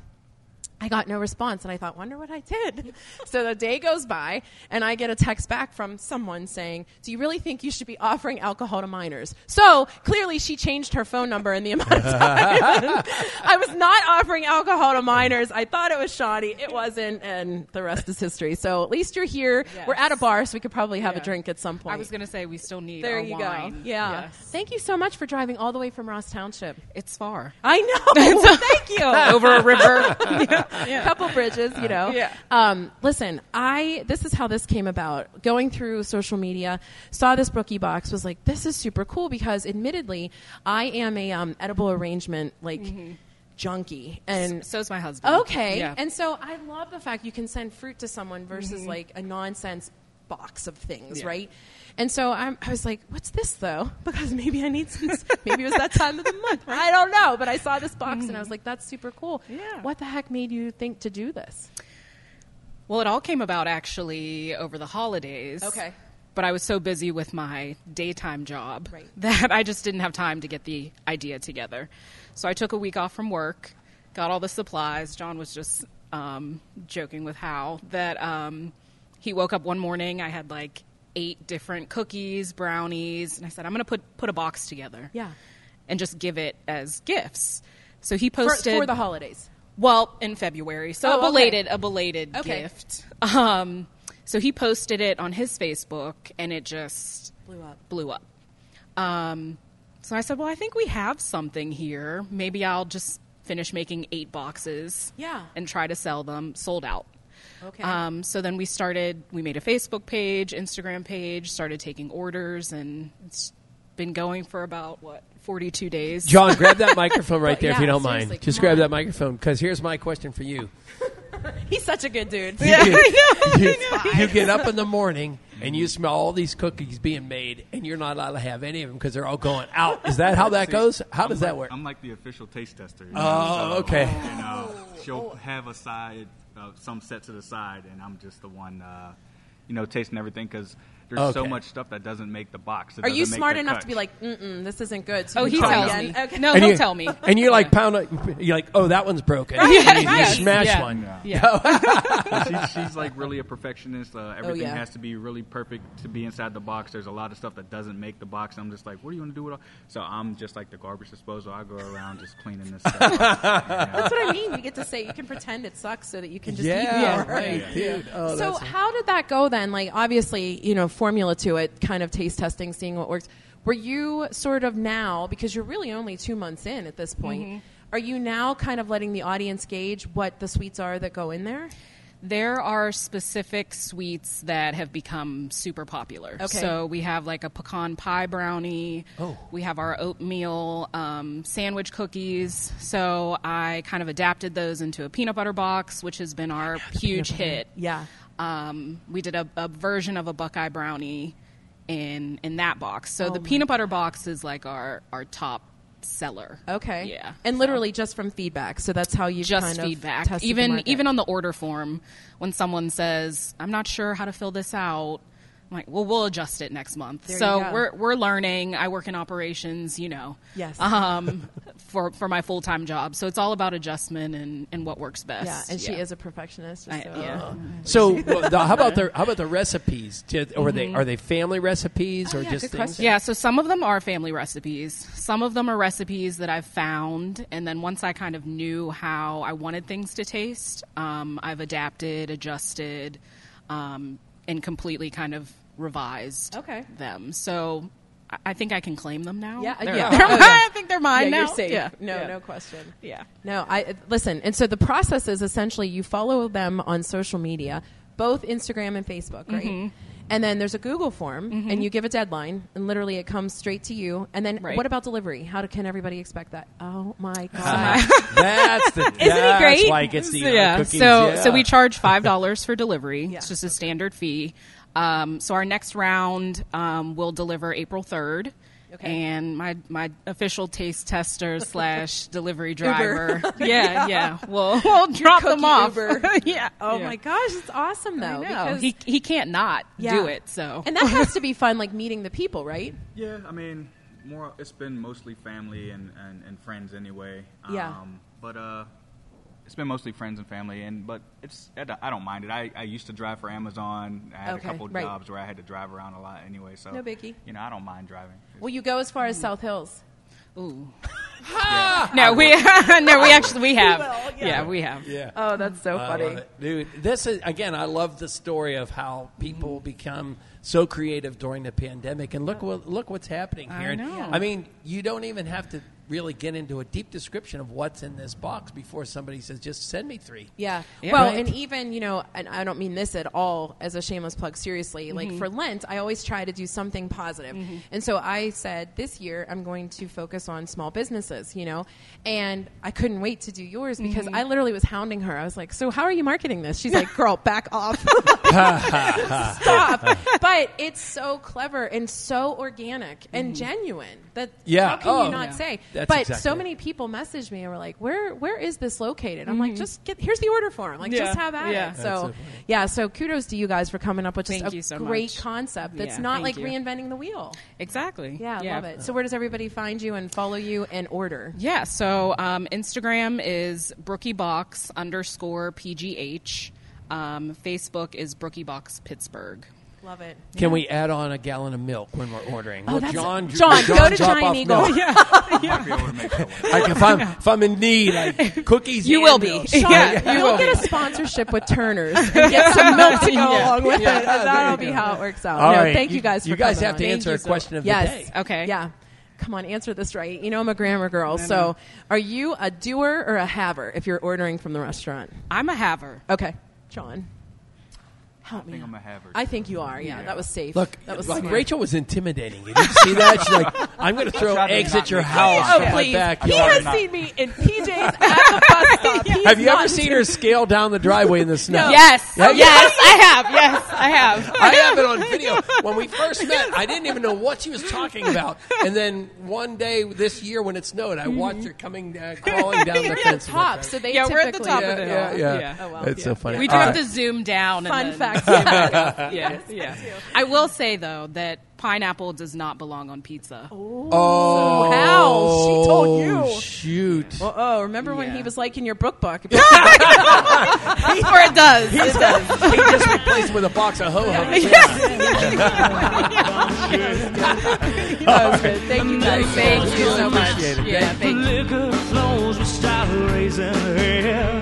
I got no response, and I thought, wonder what I did. so the day goes by, and I get a text back from someone saying, "Do you really think you should be offering alcohol to minors?" So clearly, she changed her phone number in the amount of time. I was not offering alcohol to minors. I thought it was shoddy. It wasn't, and the rest is history. So at least you're here. Yes. We're at a bar, so we could probably have Yeah. a drink at some point. I was going to say we still need there our you wine. go. Yeah. Yes. Thank you so much for driving all the way from Ross Township. It's far. I know. Thank you. Over a river. a couple bridges, you know. Yeah. Um, listen, I this is how this came about. Going through social media, saw this brookie box, was like, this is super cool because, admittedly, I am a um, edible arrangement like junkie, and so is my husband. okay, Yeah. and so I love the fact you can send fruit to someone versus like a nonsense box of things, Yeah. right? And so I'm, I was like, "What's this though?" Because maybe I need some. maybe it was that time of the month. I don't know, but I saw this box and I was like, "That's super cool." Yeah. What the heck made you think to do this? Well, it all came about actually over the holidays. Okay. But I was so busy with my daytime job Right. that I just didn't have time to get the idea together. So I took a week off from work, got all the supplies. John was just um, joking with Hal that um, he woke up one morning. I had like eight different cookies, brownies, and I said, I'm going to put put a box together. Yeah. And just give it as gifts. So he posted for the holidays. well, in February, so Oh, a okay. belated, a belated Okay. gift. Um, so he posted it on his Facebook, and it just Blew up. blew up. Um, so I said, "Well, I think we have something here. Maybe I'll just finish making eight boxes, Yeah. and try to sell them." Sold out. Okay. Um, so then we started. We made a Facebook page, Instagram page, started taking orders, and it's been going for about what forty-two days. John, grab that microphone right there if you don't mind. Just come grab on. that microphone because here's my question for you. He's such a good dude. You get, you, you get up in the morning and you smell all these cookies being made, and you're not allowed to have any of them because they're all going out. Is that how that goes? How does I'm that like- work? I'm like the official taste tester. you Oh, know, so, okay. And uh, she'll have a side, uh, some set to the side, and I'm just the one, uh, you know, tasting everything because there's so much stuff that doesn't make the box. It Are you doesn't make smart enough cut. to be like, mm-mm, this isn't good? So Oh, you he tells me. Okay. No, and he'll you, tell me. And you like pound it. You're like, oh, that one's broken. Right, and you, you smash Yeah. one. Yeah. she's, she's like really a perfectionist. Uh, everything yeah. has to be really perfect to be inside the box. There's a lot of stuff that doesn't make the box. I'm just like, what do you want to do with it? So I'm just like the garbage disposal. I go around just cleaning this stuff. up. That's what I mean. You get to say you can pretend it sucks so that you can just Yeah, eat more. right, dude. Oh, so how did that go then? Like obviously, you know, formula to it, kind of taste testing, seeing what works. Were you sort of now because you're really only two months in at this point? Mm-hmm. Are you now kind of letting the audience gauge what the sweets are that go in there? There are specific sweets that have become super popular. Okay. So we have like a pecan pie brownie. Oh. We have our oatmeal um, sandwich cookies. So I kind of adapted those into a peanut butter box, which has been our huge hit. Yeah. Um, we did a, a version of a Buckeye brownie in in that box. So Oh the peanut butter box is like our our top seller. Okay. Yeah. And So- literally just from feedback. So that's how you just feedback. Even even on the order form, when someone says, "I'm not sure how to fill this out," I'm like, "Well, we'll adjust it next month." There so we're we're learning. I work in operations, you know. Yes. Um, for for my full time job, so it's all about adjustment and, and what works best. yeah, and she is a perfectionist. I- so- yeah. So, well, the- how about the how about the recipes? Did, or are they are they family recipes or Oh, yeah, just things? question. Yeah, so some of them are family recipes. Some of them are recipes that I've found, and then once I kind of knew how I wanted things to taste, um, I've adapted, adjusted, um, and completely kind of revised Okay. them. So I- think I can claim them now. Yeah, They're- yeah. they're Oh, yeah. I think they're mine Yeah, now. you're safe. Yeah, No, yeah. no question. Yeah. No, I listen. And so the process is essentially you follow them on social media, both Instagram and Facebook, right? Mhm. And then there's a Google form, Mhm. and you give a deadline, and literally it comes straight to you. And then Right. what about delivery? How do, can everybody expect that? Oh my god! that's the Isn't he great? why he gets the So, uh, yeah. cookies. So yeah. so we charge five dollars for delivery. It's just a standard fee. Um, so our next round um, will deliver April third. And my my official taste tester slash delivery driver, Uber. yeah, yeah, we'll we'll drop them off. Uber. yeah. Oh yeah. my gosh, it's awesome I though know. because he he can't not Yeah. do it. So and that has to be fun, like meeting the people, right? Yeah, I mean, more. It's been mostly family and, and, and friends anyway. Yeah. Um, but uh, it's been mostly friends and family, and but it's I don't- mind it. I, I used to drive for Amazon. I had Okay, a couple right. jobs where I had to drive around a lot anyway. So No biggie. You know, I don't mind driving. Will you go as far as South Hills? Ooh. no, we no, we actually we have. yeah. we have. Yeah. Oh, that's so I funny. love it. dude. This is again. I love the story of how people become so creative during the pandemic, and look what look what's happening I here. And, know. I mean, you don't even have to really get into a deep description of what's in this box before somebody says, "Just send me three. Yeah. Yeah. Well, Right. and even, you know, and I don't mean this at all as a shameless plug, seriously. Like Mm-hmm. for Lent, I always try to do something positive. And so I said, this year, I'm going to focus on small businesses, you know? And I couldn't wait to do yours because Mm-hmm. I literally was hounding her. I was like, so how are you marketing this? She's like, girl, back off. Stop. but it's so clever and so organic and genuine that Yeah. how can Oh. you not Yeah. say? That's but exactly so it. many people messaged me and were like, "Where where is this located?" I'm like, "Just get here's the order form. Like, Mm-hmm. Yeah. just have at Yeah. it." That's So, so funny. yeah. So kudos to you guys for coming up with just Thank a you so great much. concept. That's Yeah, not thank like you. reinventing the wheel. Exactly. Yeah, I love it. So where does everybody find you and follow you and order? Yeah, so um, Instagram is brookiebox underscore PGH. Um, Facebook is brookiebox Pittsburgh. Love it. Can we add on a gallon of milk when we're ordering? Oh, Will that's John, John, will go to drop Giant off Eagle. milk? Might be able to make that work. Like if I'm if I'm in need, like cookies. You and will be. milk. Sean, Yeah, you you'll get a sponsorship with Turner's and get some milk to go Yeah. along with Yeah, it. there And that'll be go. how it works out. All no, right, thank you, guys. For You guys coming have on. to answer a you so question of the yes. day. Okay. Yeah. Come on, answer this right. You know I'm a grammar girl. So, are you a doer or a haver if you're ordering from the restaurant? I'm a haver. Okay, John. Help I me. think out. I'm a haver. I think you are. Yeah, that was safe. Look, that was like smart. Rachel was intimidating you. Did you see that? She's like, "I'm going to throw tried to eggs not at your make house that. from Oh, my please. He has seen me in PJs at the bus stop. He's Have you ever not seen her scale down the driveway in the snow? Yes. Yeah, yes, I have. Yes, I have. I have it on video. When we first met, I didn't even know what she was talking about. And then one day this year when it snowed, I watched her coming uh, crawling down the fence. top, so they Yeah, we're at the typically top of it yeah, all. yeah, Yeah. Oh, well. It's so funny. We do All have right. to zoom down. Fun and fact. Then, yeah, yeah. I will say though that pineapple does not belong on pizza. Oh, How? She told you. Shoot. Uh oh, remember when Yeah. he was like in your Brook book? or it does. It does. he just replaced it with a box of ho ho. that was good. Thank you guys. Thank you so much. Appreciate it. Yeah, thank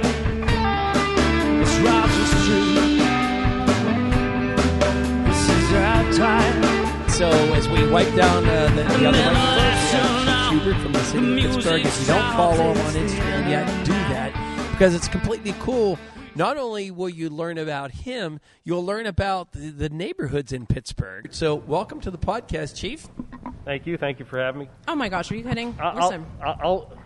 you. Wipe down uh, the, the other microphones, we have Chief Schubert from the city of Pittsburgh. If you don't follow him on Instagram yet, do that because it's completely cool. Not only will you learn about him, you'll learn about the, the neighborhoods in Pittsburgh. So welcome to the podcast, Chief. Thank you. Thank you for having me. Oh my gosh, are you kidding? I'll, Listen. I'll, I'll,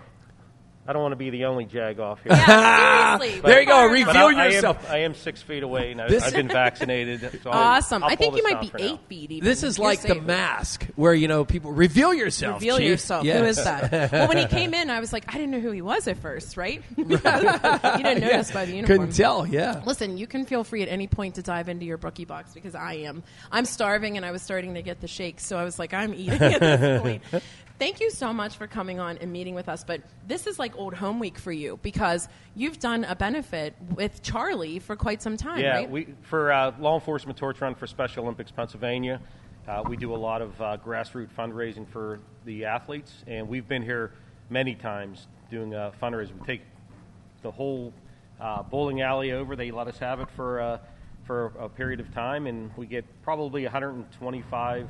I don't want to be the only jag off here. Yeah, seriously. There you go. Reveal But I, I am- yourself. I am, six feet away, and I, This- I've been vaccinated. So I'll- Awesome. I'll I think pull you might be for now. eight feet. Even. This is You're like the mask, where you know people reveal yourself. Reveal Chief. yourself. Yes. Who is that? well, when he came in, I was like, I didn't know who he was at first, right? you didn't notice by the uniform. Couldn't tell. Yeah. Listen, you can feel free at any point to dive into your brookie box because I am. I'm starving and I was starting to get the shakes, so I was like, I'm eating at this point. Thank you so much for coming on and meeting with us. But this is like old home week for you because you've done a benefit with Charlie for quite some time, Yeah, right? we for uh, law enforcement torch run for Special Olympics Pennsylvania. Uh, we do a lot of uh, grassroots fundraising for the athletes, and we've been here many times doing uh, fundraising. We take the whole uh, bowling alley over. They let us have it for uh, for a period of time, and we get probably 125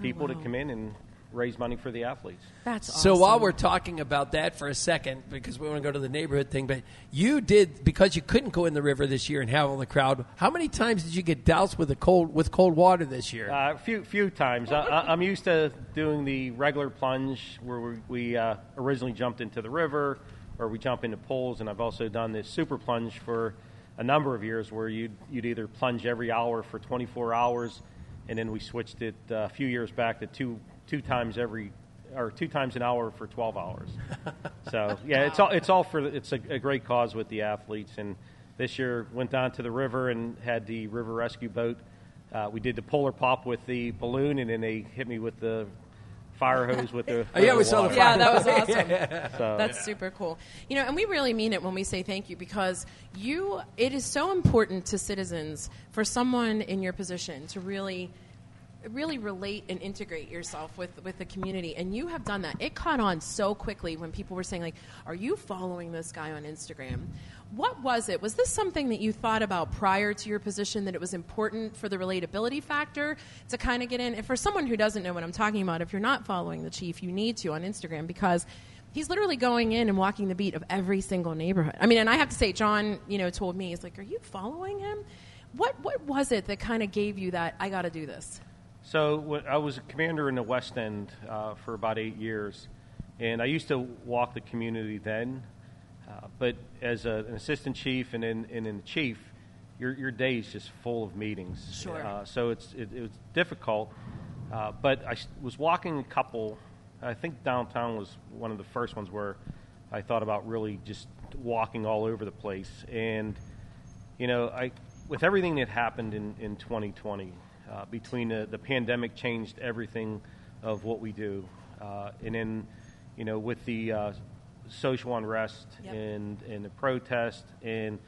people to come in and raise money for the athletes. That's So while we're talking about that for a second, because we want to go to the neighborhood thing, but you did because you couldn't go in the river this year and have all the crowd. How many times did you get doused with a cold with cold water this year? Uh, a few few times. I, I, I'm used to doing the regular plunge where we, we uh, originally jumped into the river, or we jump into pools, and I've also done this super plunge for a number of years where you'd you'd either plunge every hour for 24 hours, and then we switched it uh, a few years back to two two times every or two times an hour for 12 hours. so yeah, it's all it's all for it's a, a great cause with the athletes. And this year went down to the river and had the river rescue boat. Uh, we did the polar pop with the balloon, and then they hit me with the fire hose with the. Oh, yeah, we saw the water. Yeah, that was awesome. So- That's super cool. You know, and we really mean it when we say thank you because you. It is so important to citizens for someone in your position to really, really relate and integrate yourself with with the community, and you have done that. It caught on so quickly when people were saying like, "Are you following this guy on Instagram?" What was it? Was this something that you thought about prior to your position that it was important for the relatability factor to kind of get in? And for someone who doesn't know what I'm talking about, if you're not following the chief, you need to on Instagram because he's literally going in and walking the beat of every single neighborhood. I mean, and I have to say, John, you know, told me he's like, "Are you following him?" What what was it that kind of gave you that I got to do this? So I was a commander in the West End uh, for about eight years, and I used to walk the community then. Uh, but as a, an assistant chief and in, and in the chief, your, your day is just full of meetings. Sure. Uh, so it's, it, it was difficult. Uh, but I was walking a couple, I think downtown was one of the first ones where I thought about really just walking all over the place. And, you know, I, with everything that happened in, in 2020, uh, between the, the pandemic changed everything of what we do. Uh, and then, you know, with the uh, social unrest Yep. and, and the protest and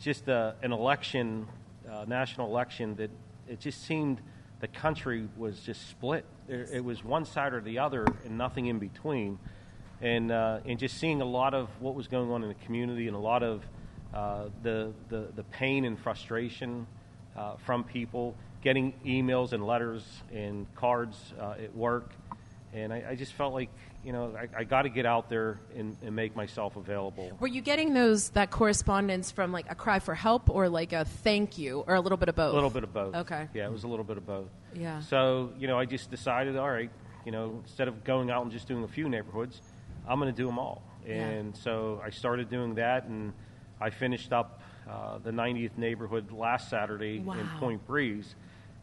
just uh, an election, uh, national election, that it just seemed the country was just split. There, it was one side or the other and nothing in between. And, uh, and just seeing a lot of what was going on in the community and a lot of uh, the, the, the pain and frustration uh, from people, getting emails and letters and cards uh, at work. And I, I just felt like, you know, I, I got to get out there and, and make myself available. Were you getting those that correspondence from like a cry for help or like a thank you or a little bit of both? A little bit of both. Okay. Yeah, it was a little bit of both. Yeah. So, you know, I just decided, all right, you know, instead of going out and just doing a few neighborhoods, I'm going to do them all. Yeah. And so I started doing that, and I finished up uh, the 90th neighborhood last Saturday in Point Breeze.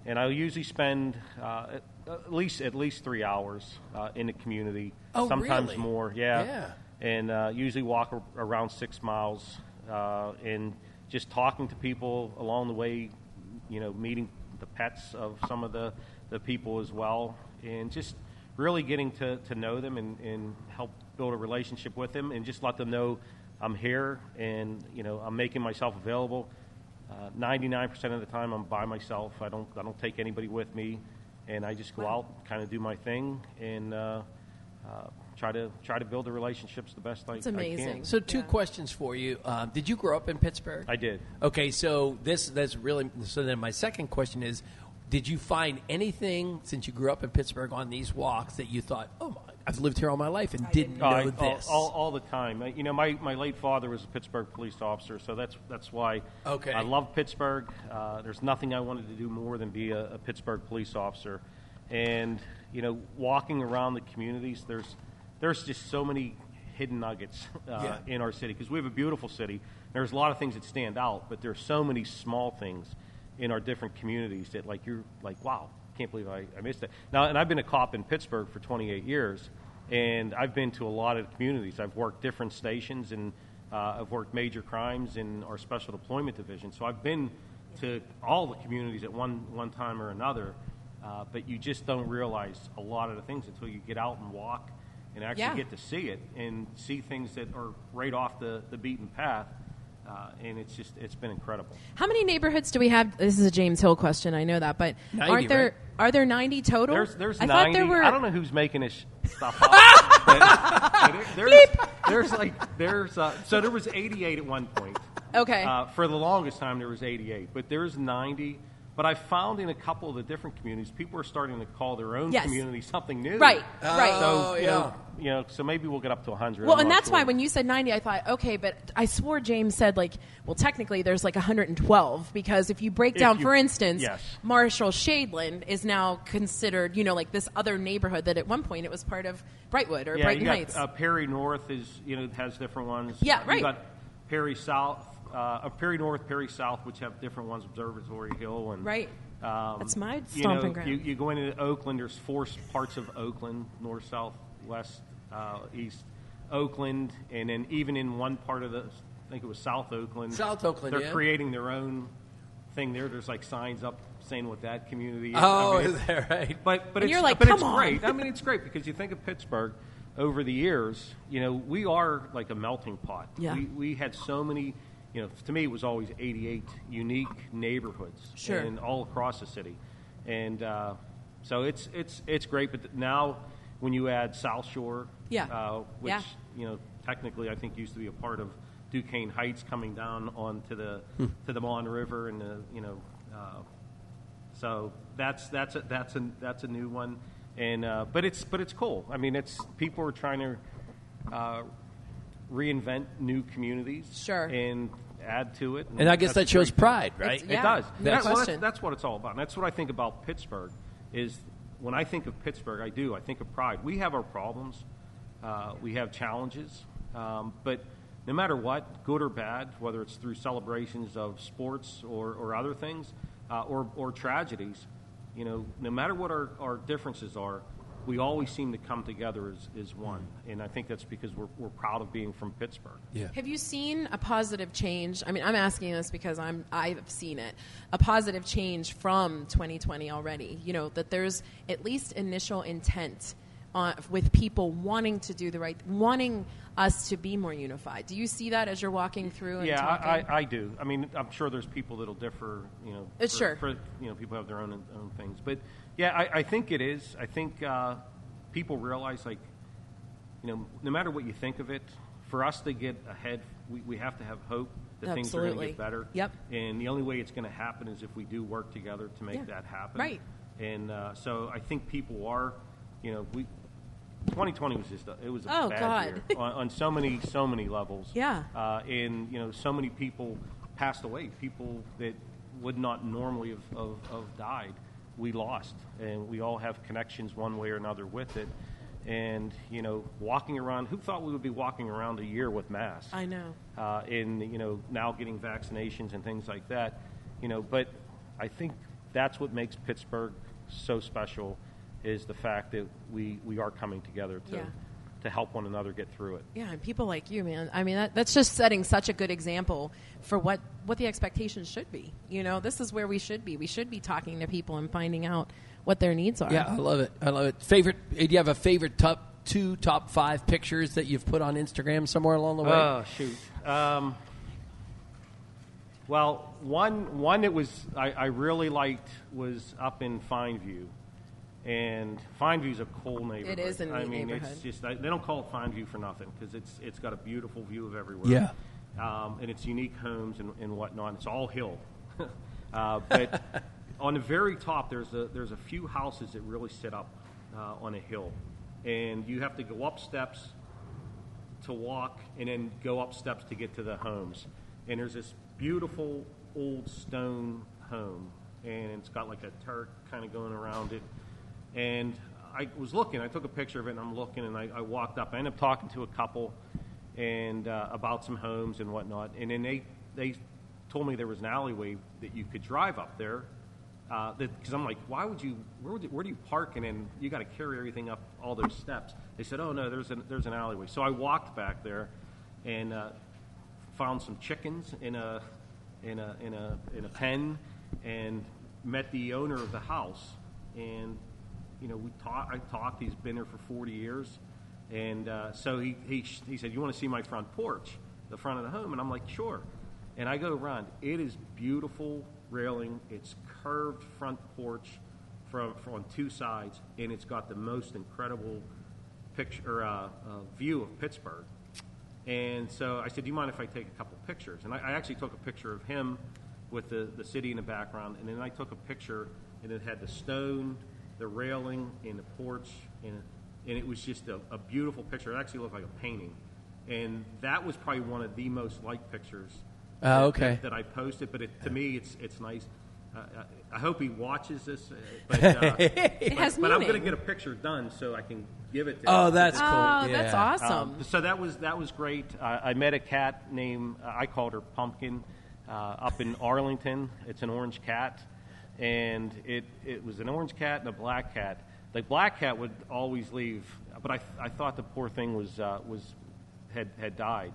And I usually spend uh, at, least at least three hours uh, in the community. Oh, sometimes really? more. Yeah. Yeah. And uh, usually walk ar- around six miles uh, and just talking to people along the way. You know, meeting the pets of some of the, the people as well, and just really getting to, to know them and, and help build a relationship with them, and just let them know I'm here and you know I'm making myself available. Uh, Ninety-nine percent of the time, I'm by myself. I don't I don't take anybody with me, and I just go out, kind of do my thing, and uh, uh, try to try to build the relationships the best I, I can. It's amazing. So, two questions for you. Um, did you grow up in Pittsburgh? I did. Okay, so this that's really so. Then my second question is, did you find anything since you grew up in Pittsburgh on these walks that you thought, oh my, I've lived here all my life and didn't know I- all, this? all, all the time. You know, my, my late father was a Pittsburgh police officer, so that's that's why Okay. I love Pittsburgh. Uh, there's nothing I wanted to do more than be a, a Pittsburgh police officer. And you know, walking around the communities, there's there's just so many hidden nuggets uh, Yeah. in our city because we have a beautiful city. There's a lot of things that stand out, but there's so many small things in our different communities that like you're like, wow, can't believe I, I missed it. Now, and I've been a cop in Pittsburgh for 28 years, and I've been to a lot of communities. I've worked different stations, and uh, I've worked major crimes in our special deployment division. So I've been to all the communities at one one time or another. Uh, but you just don't realize a lot of the things until you get out and walk and actually Yeah. get to see it and see things that are right off the, the beaten path. Uh, and it's just it's been incredible. How many neighborhoods do we have? This is a James Hill question. I know that, but 90, aren't there right? are there ninety total? There's there's I 90. thought there were. I don't know who's making this stuff up. but, but there's, there's like there's uh, so there was 88 at one point. Okay. Uh, for the longest time there was 88, but there's 90. But I found in a couple of the different communities, people are starting to call their own Yes. community something new. Right, right. So, Oh, you yeah. know, you know, so maybe we'll get up to 100. Well, I'm and that's why when you said 90, I thought, okay, but I swore James said, like, well, technically there's like 112 because if you break If down, you- for instance, yes. Marshall Shadeland is now considered, you know, like this other neighborhood that at one point it was part of Brightwood or yeah, Brighton you got, Heights. Uh, Perry North is you know has different ones. Yeah, You right. got Perry South, uh, uh, Perry North, Perry South, which have different ones. Observatory Hill and Right. Um, That's my you stomping know, ground. You, you go into Oakland. There's four parts of Oakland: north, south, west, uh, east. Oakland, and then even in one part of the, I think it was South Oakland. South Oakland, They're yeah. creating their own thing there. There's like signs up saying what that community is. Oh, I mean, is it's- there, right? But but And it's, you're like, but "Come it's on." great. I mean, it's great because you think of Pittsburgh over the years. You know, we are like a melting pot. Yeah. We, we had so many. You know, to me, it was always 88 unique neighborhoods, Sure. and all across the city, and uh, so it's it's it's great. But now, when you add South Shore, Yeah. uh, which Yeah. you know technically I think used to be a part of Duquesne Heights, coming down onto the Hmm. to the Mon River, and the you know. Uh, so that's that's a, that's a that's a new one, and uh, but it's but it's cool. I mean, it's people are trying to uh, reinvent new communities, Sure. and add to it. And I guess that shows great. pride, right? It's- It Yeah, does. no That- well, that's, that's what it's all about. And that's what I think about Pittsburgh. Is when I think of Pittsburgh, I do. I think of pride. We have our problems. Uh, we have challenges, um, but no matter what, good or bad, whether it's through celebrations of sports or, or other things, uh, or, or tragedies, you know, no matter what our, our differences are, we always seem to come together as, as one. And I think that's because we're, we're proud of being from Pittsburgh. Yeah. Have you seen a positive change? I mean, I'm asking this because I'm I've seen it. A positive change from 2020 already. You know that there's at least initial intent on, with people wanting to do the right, wanting us to be more unified. Do you see that as you're walking through? And Yeah, talking? I, I, I do. I mean, I'm sure there's people that'll differ. You know, Uh, for, sure. For, you know, people have their own own things, but yeah, I, I think it is. I think uh, people realize, like, you know, no matter what you think of it, for us to get ahead, we, we have to have hope that things are going to get better. Yep. And the only way it's going to happen is if we do work together to make Yeah. that happen. Right. And uh, so I think people are, you know, we. 2020 was just a, it was a Oh, bad God. year on, on so many so many levels. Yeah. Uh, and you know, so many people passed away. People that would not normally have, have, have died, we lost, and we all have connections one way or another with it. And you know, walking around, who thought we would be walking around a year with masks? I know. uh, in you know now getting vaccinations and things like that. You know, but I think that's what makes Pittsburgh so special is the fact that we, we are coming together to Yeah. to help one another get through it. Yeah, and people like you, man. I mean, that, that's just setting such a good example for what, what the expectations should be. You know, this is where we should be. We should be talking to people and finding out what their needs are. Yeah, I love it. I love it. Favorite? Do you have a favorite top two, top five pictures that you've put on Instagram somewhere along the way? Oh shoot. Um, well, one one that was I, I really liked was up in Fineview, and Fineview's a cool neighborhood. is a I neat I mean, neighborhood. it's just they don't call it Fineview for nothing because it's it's got a beautiful view of everywhere. Yeah. Um, and it's unique homes and, and whatnot. It's all hill, uh, but on the very top there's a there's a few houses that really sit up uh, on a hill, and you have to go up steps to walk and then go up steps to get to the homes. And there's this beautiful old stone home, and it's got like a turret kind of going around it. And I was looking, I took a picture of it, and I'm looking, and I, I walked up. I ended up talking to a couple and uh, about some homes and whatnot. And then they they told me there was an alleyway that you could drive up there. Because I'm like, why would you? Where, would you, where do you park? And then you got to carry everything up all those steps. They said, oh no, there's an there's an alleyway. So I walked back there, and uh, found some chickens in a in a in a in a pen, and met the owner of the house. And you know, we talked. I talked. He's been there for 40 years, and uh, so he, he he said, "You want to see my front porch, the front of the home?" And I'm like, "Sure." And I go around. It is beautiful railing. It's curved front porch from, from on two sides, and it's got the most incredible picture uh, uh, view of Pittsburgh. And so I said, "Do you mind if I take a couple pictures?" And I, I actually took a picture of him with the, the city in the background, and then I took a picture, and it had the stone, the railing, and the porch, and and it was just a, a beautiful picture. It actually looked like a painting, and that was probably one of the most liked pictures. That- okay. That, that I posted, but it, to me, it's it's nice. Uh, I, I hope he watches this, uh, but, uh, It but, has but I'm going to get a picture done so I can give it to. Oh, him. that's cool. Oh, that's Yeah. awesome. Um, so that was that was great. Uh, I met a cat named uh, I called her Pumpkin uh, up in Arlington. It's an orange cat, and it it was an orange cat and a black cat. The black cat would always leave, but I I thought the poor thing was uh, was had had died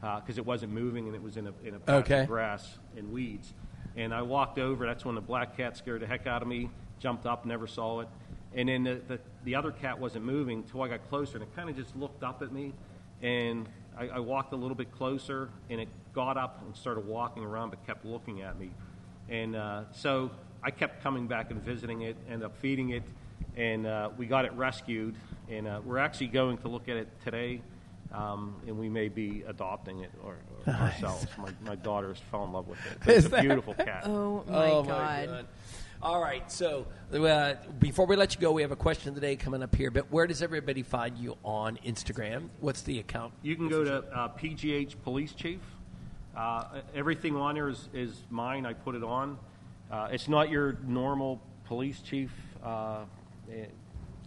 because it wasn't moving and it was in a in a patch Okay. of grass and weeds. And I walked over. That's when the black cat scared the heck out of me. Jumped up, never saw it. And then the, the, the other cat wasn't moving until I got closer, and it kind of just looked up at me. And I, I walked a little bit closer, and it got up and started walking around, but kept looking at me. And uh, so I kept coming back and visiting it, ended up feeding it, and uh, we got it rescued. And uh, we're actually going to look at it today, um, and we may be adopting it or, or Nice. ourselves. My, my daughters fell in love with it. It's a beautiful right? cat. Oh, my Oh, God. All right, so uh, before we let you go, we have a question of the day coming up here. But where does everybody find you on Instagram? What's the account? You can go to uh, PGH Police Chief. Uh, everything on there is, is mine. I put it on. Uh, it's not your normal police chief uh, eh,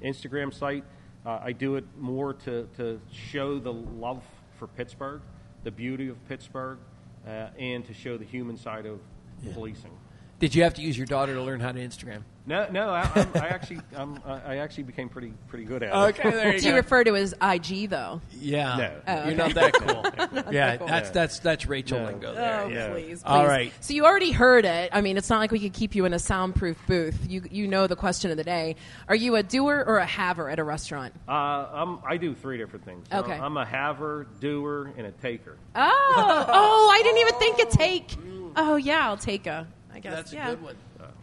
Instagram site. Uh, I do it more to, to show the love for Pittsburgh, the beauty of Pittsburgh, uh, and to show the human side of policing. Did you have to use your daughter to learn how to Instagram? No, no, I, I'm, I actually, I'm, I actually became pretty, pretty good at it. Okay, there you Do you go. refer to as IG though? Yeah, No. Oh, you're not that cool. Not yeah, that cool. that's that's that's Rachel No. lingo there. Oh, yeah. please, please. All right. So you already heard it. I mean, it's not like we could keep you in a soundproof booth. You you know the question of the day. Are you a doer or a haver at a restaurant? Uh, I'm, I do three different things. So Okay. I'm a haver, doer, and a taker. Oh, oh, I didn't even think a take. Oh yeah, I'll take a. I guess That's yeah. a good one.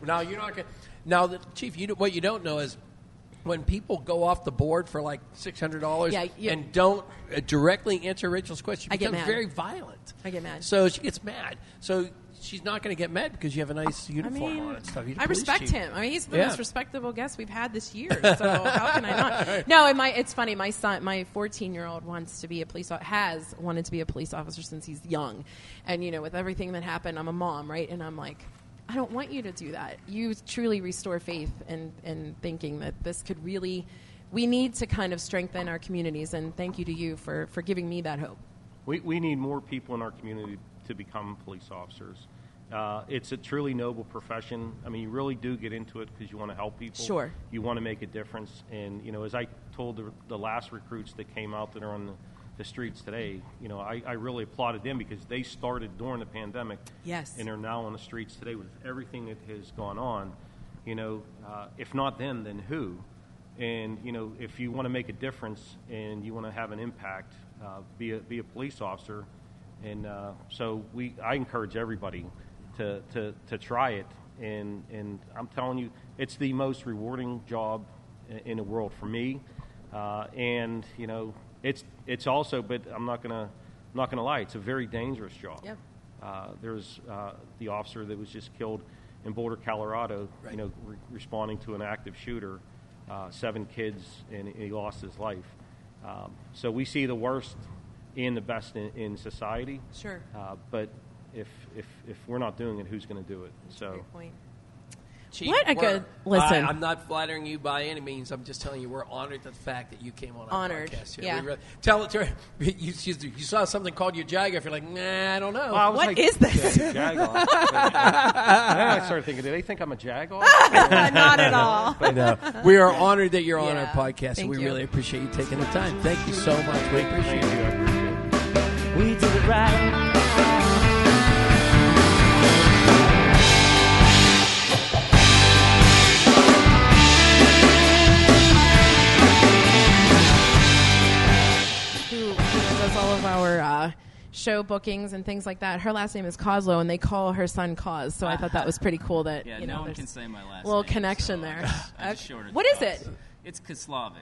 Now you're not going. Now, the, Chief, you what you don't know is when people go off the board for like six hundred dollars Yeah, you- and don't uh, directly answer Rachel's question, she I get becomes mad. very violent. I get mad. So she gets mad. So she's not going to get mad because you have a nice I uniform mean, on and stuff. You're the I police respect chief. him. I mean, he's the Yeah. most respectable guest we've had this year. So how can I not? No, and my it's funny. My son, my 14 year old, wants to be a police. o- Has wanted to be a police officer since he's young, and you know, with everything that happened, I'm a mom, right? And I'm like. I don't want you to do that. You truly restore faith and and thinking that this could really, we need to kind of strengthen our communities. And thank you to you for for giving me that hope. We, we need more people in our community to become police officers. Uh, it's a truly noble profession. I mean, you really do get into it because you want to help people. Sure. You want to make a difference. And, you know, as I told the, the last recruits that came out that are on the, the streets today, you know, I, I really applauded them because they started during the pandemic. Yes. And are now on the streets today with everything that has gone on. You know, uh, if not them, then who? And you know, if you want to make a difference and you want to have an impact, uh, be a be a police officer. And uh, so we, I encourage everybody to, to, to try it. And and I'm telling you, it's the most rewarding job in, in the world for me. Uh, and you know, it's it's also, but I'm not gonna I'm not gonna lie, it's a very dangerous job. Yep. Uh, there's uh, the officer that was just killed in Boulder, Colorado. You know, re- responding to an active shooter, uh, seven kids, and he lost his life. Um, so we see the worst and the best in, in society. Sure. Uh, but if if if we're not doing it, who's going to do it? So. Great. Chief, What a good- listen. I, am not flattering you by any means. I'm just telling you we're honored at the fact that you came on our Honored, podcast. Here. yeah. We really- tell it to her. You, you, you saw something called Ya Jagoff. You're like, nah, I don't know. Well, I What like, is this? yeah, Jagoff. then I started thinking, do they think I'm a Jagoff? Not at all. I know. We are honored that you're on our Yeah, podcast, and we you. really appreciate you taking the time. Thank you so much. We appreciate you. We did it right. Show bookings and things like that. Her last name is Coslow, and they call her son Cos. So I thought that was pretty cool. That Yeah, you know, no one can say my last little name, connection so there. I just Okay. shortened What is it? It's Kislavic.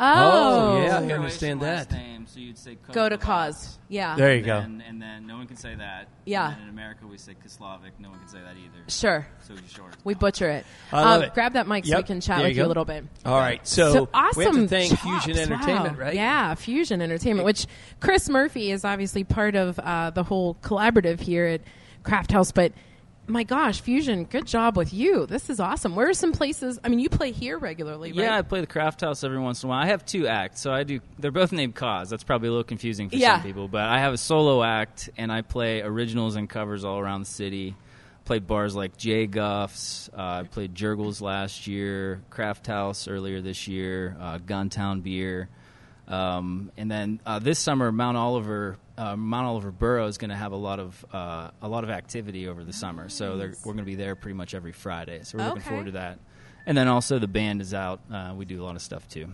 Oh. yeah, I understand that. Name, so you'd say Go to Kokovac. cause. Yeah. There you and go. Then, and then no one can say that. Yeah. And in America we say Kislavik. No one can say that either. Sure. So you short. We butcher it. I love um, it. Grab that mic so we can chat There with you you a go. little bit. All right, so, So awesome. we have to thank chops. Fuzion Entertainment, Wow. right? Yeah, Fuzion Entertainment, which Chris Murphy is obviously part of uh, the whole collaborative here at Craft House. But my gosh, Fuzion, good job with you. This is awesome. Where are some places? I mean, you play here regularly, right? Yeah, I play the Craft House every once in a while. I have two acts, so I do. They're both named Koz. That's probably a little confusing for Yeah. some people, but I have a solo act, and I play originals and covers all around the city. Played bars like Jay Guff's. Uh, I played Jergel's last year, Craft House earlier this year, uh, Guntown Beer, um, and then uh, this summer Mount Oliver. Uh, Mount Oliver Borough is going to have a lot of uh, a lot of activity over the summer, so they're, we're going to be there pretty much every Friday. So we're looking forward to that. And then also the band is out. Uh, we do a lot of stuff too.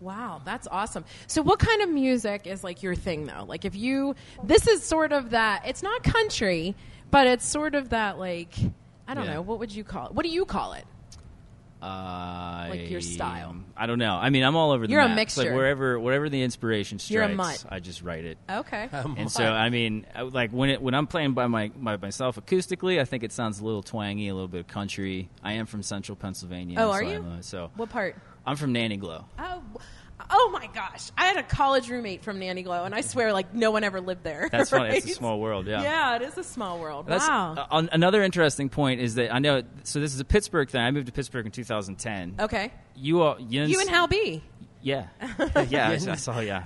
Wow, that's awesome. So, what kind of music is like your thing, though? Like, if you, this is sort of that. It's not country, but it's sort of that. Like, I don't Yeah. know. What would you call it? What do you call it? Uh, Like your style. I don't know. I mean, I'm all over the You're a map. It's mixture. Like wherever, wherever the inspiration strikes, You're a mutt. I just write it. Okay. And so, I mean, I- like when it, when I'm playing by my by myself acoustically, I think it sounds a little twangy, a little bit of country. I am from Central Pennsylvania. Oh, are so you? I'm, uh, so What part? I'm from Nanty Glo. Oh, oh my gosh! I had a college roommate from Nanty Glo, and I swear, like, no one ever lived there. That's funny. It's a right? small world. Yeah. Yeah, it is a small world. That's, wow. uh, an- another interesting point is that I know. So this is a Pittsburgh thing. I moved to Pittsburgh in 2010. okay. You all, Jens, You and Hal B. Yeah, yeah, I, I saw. Yeah,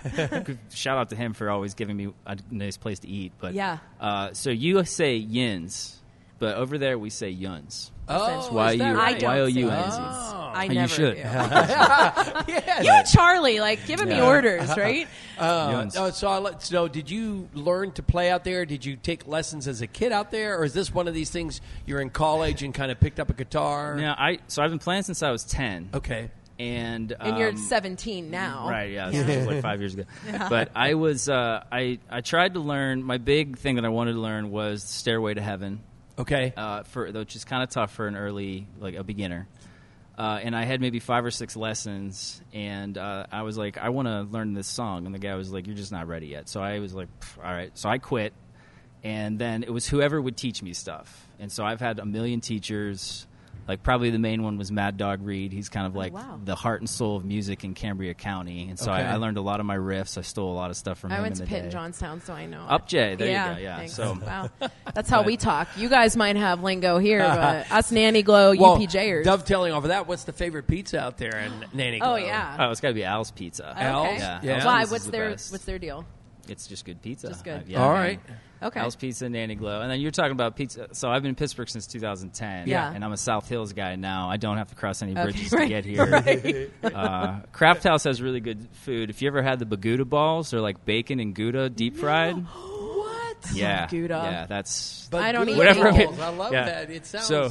shout out to him for always giving me a nice place to eat. But Yeah. uh, so you say yins, but over there we say yuns. Oh, It's Y is that U right? I don't Y O U say N yuns. Z. I Oh, never you should. do. yeah. You and Charlie, like, giving me orders, right? Uh, Yuns. oh, so, I, let- so did you learn to play out there? Did you take lessons as a kid out there, or is this one of these things you're in college and kind of picked up a guitar? Now I so I've been playing since I was ten. Okay. And And you're um, 17 now. Right, yeah, this was like five years ago. But I was, uh, I, I tried to learn. My big thing that I wanted to learn was Stairway to Heaven. Okay. Uh, for which is kind of tough for an early, like a beginner. Uh, and I had maybe five or six lessons, and uh, I was like, I want to learn this song, and the guy was like, You're just not ready yet. So I was like, All right. So I quit, and then it was whoever would teach me stuff. And so I've had a million teachers. Like probably the main one was Mad Dog Reed. He's kind of oh, like wow. the heart and soul of music in Cambria County, and so Okay. I, I learned a lot of my riffs. I stole a lot of stuff from I him went in to the Pitt day. and Johnstown, so I know. Up J, there you yeah, go, yeah. thanks. So- wow, that's how But- we talk. You guys might have lingo here, but us Nanty Glo well, UPJers. dovetailing off of that, what's the favorite pizza out there in Nanty Oh, yeah. Oh, it's got to be Al's Pizza. Oh, okay. Yeah. Yeah. Al's Why? What's the their best. What's their deal? It's just good pizza. Just good. Uh, yeah, All man. right. Okay. Al's Pizza, Nanty Glo, and then you're talking about pizza. So I've been in Pittsburgh since 2010. Yeah. and I'm a South Hills guy now. I don't have to cross any Okay, bridges right, to get here. uh, Craft House has really good food. If you ever had the Baguda balls, they're like bacon and Gouda deep fried. what? Yeah, Gouda. yeah, that's But I don't good eat Whatever I mean- balls. I love yeah. that. It sounds. So-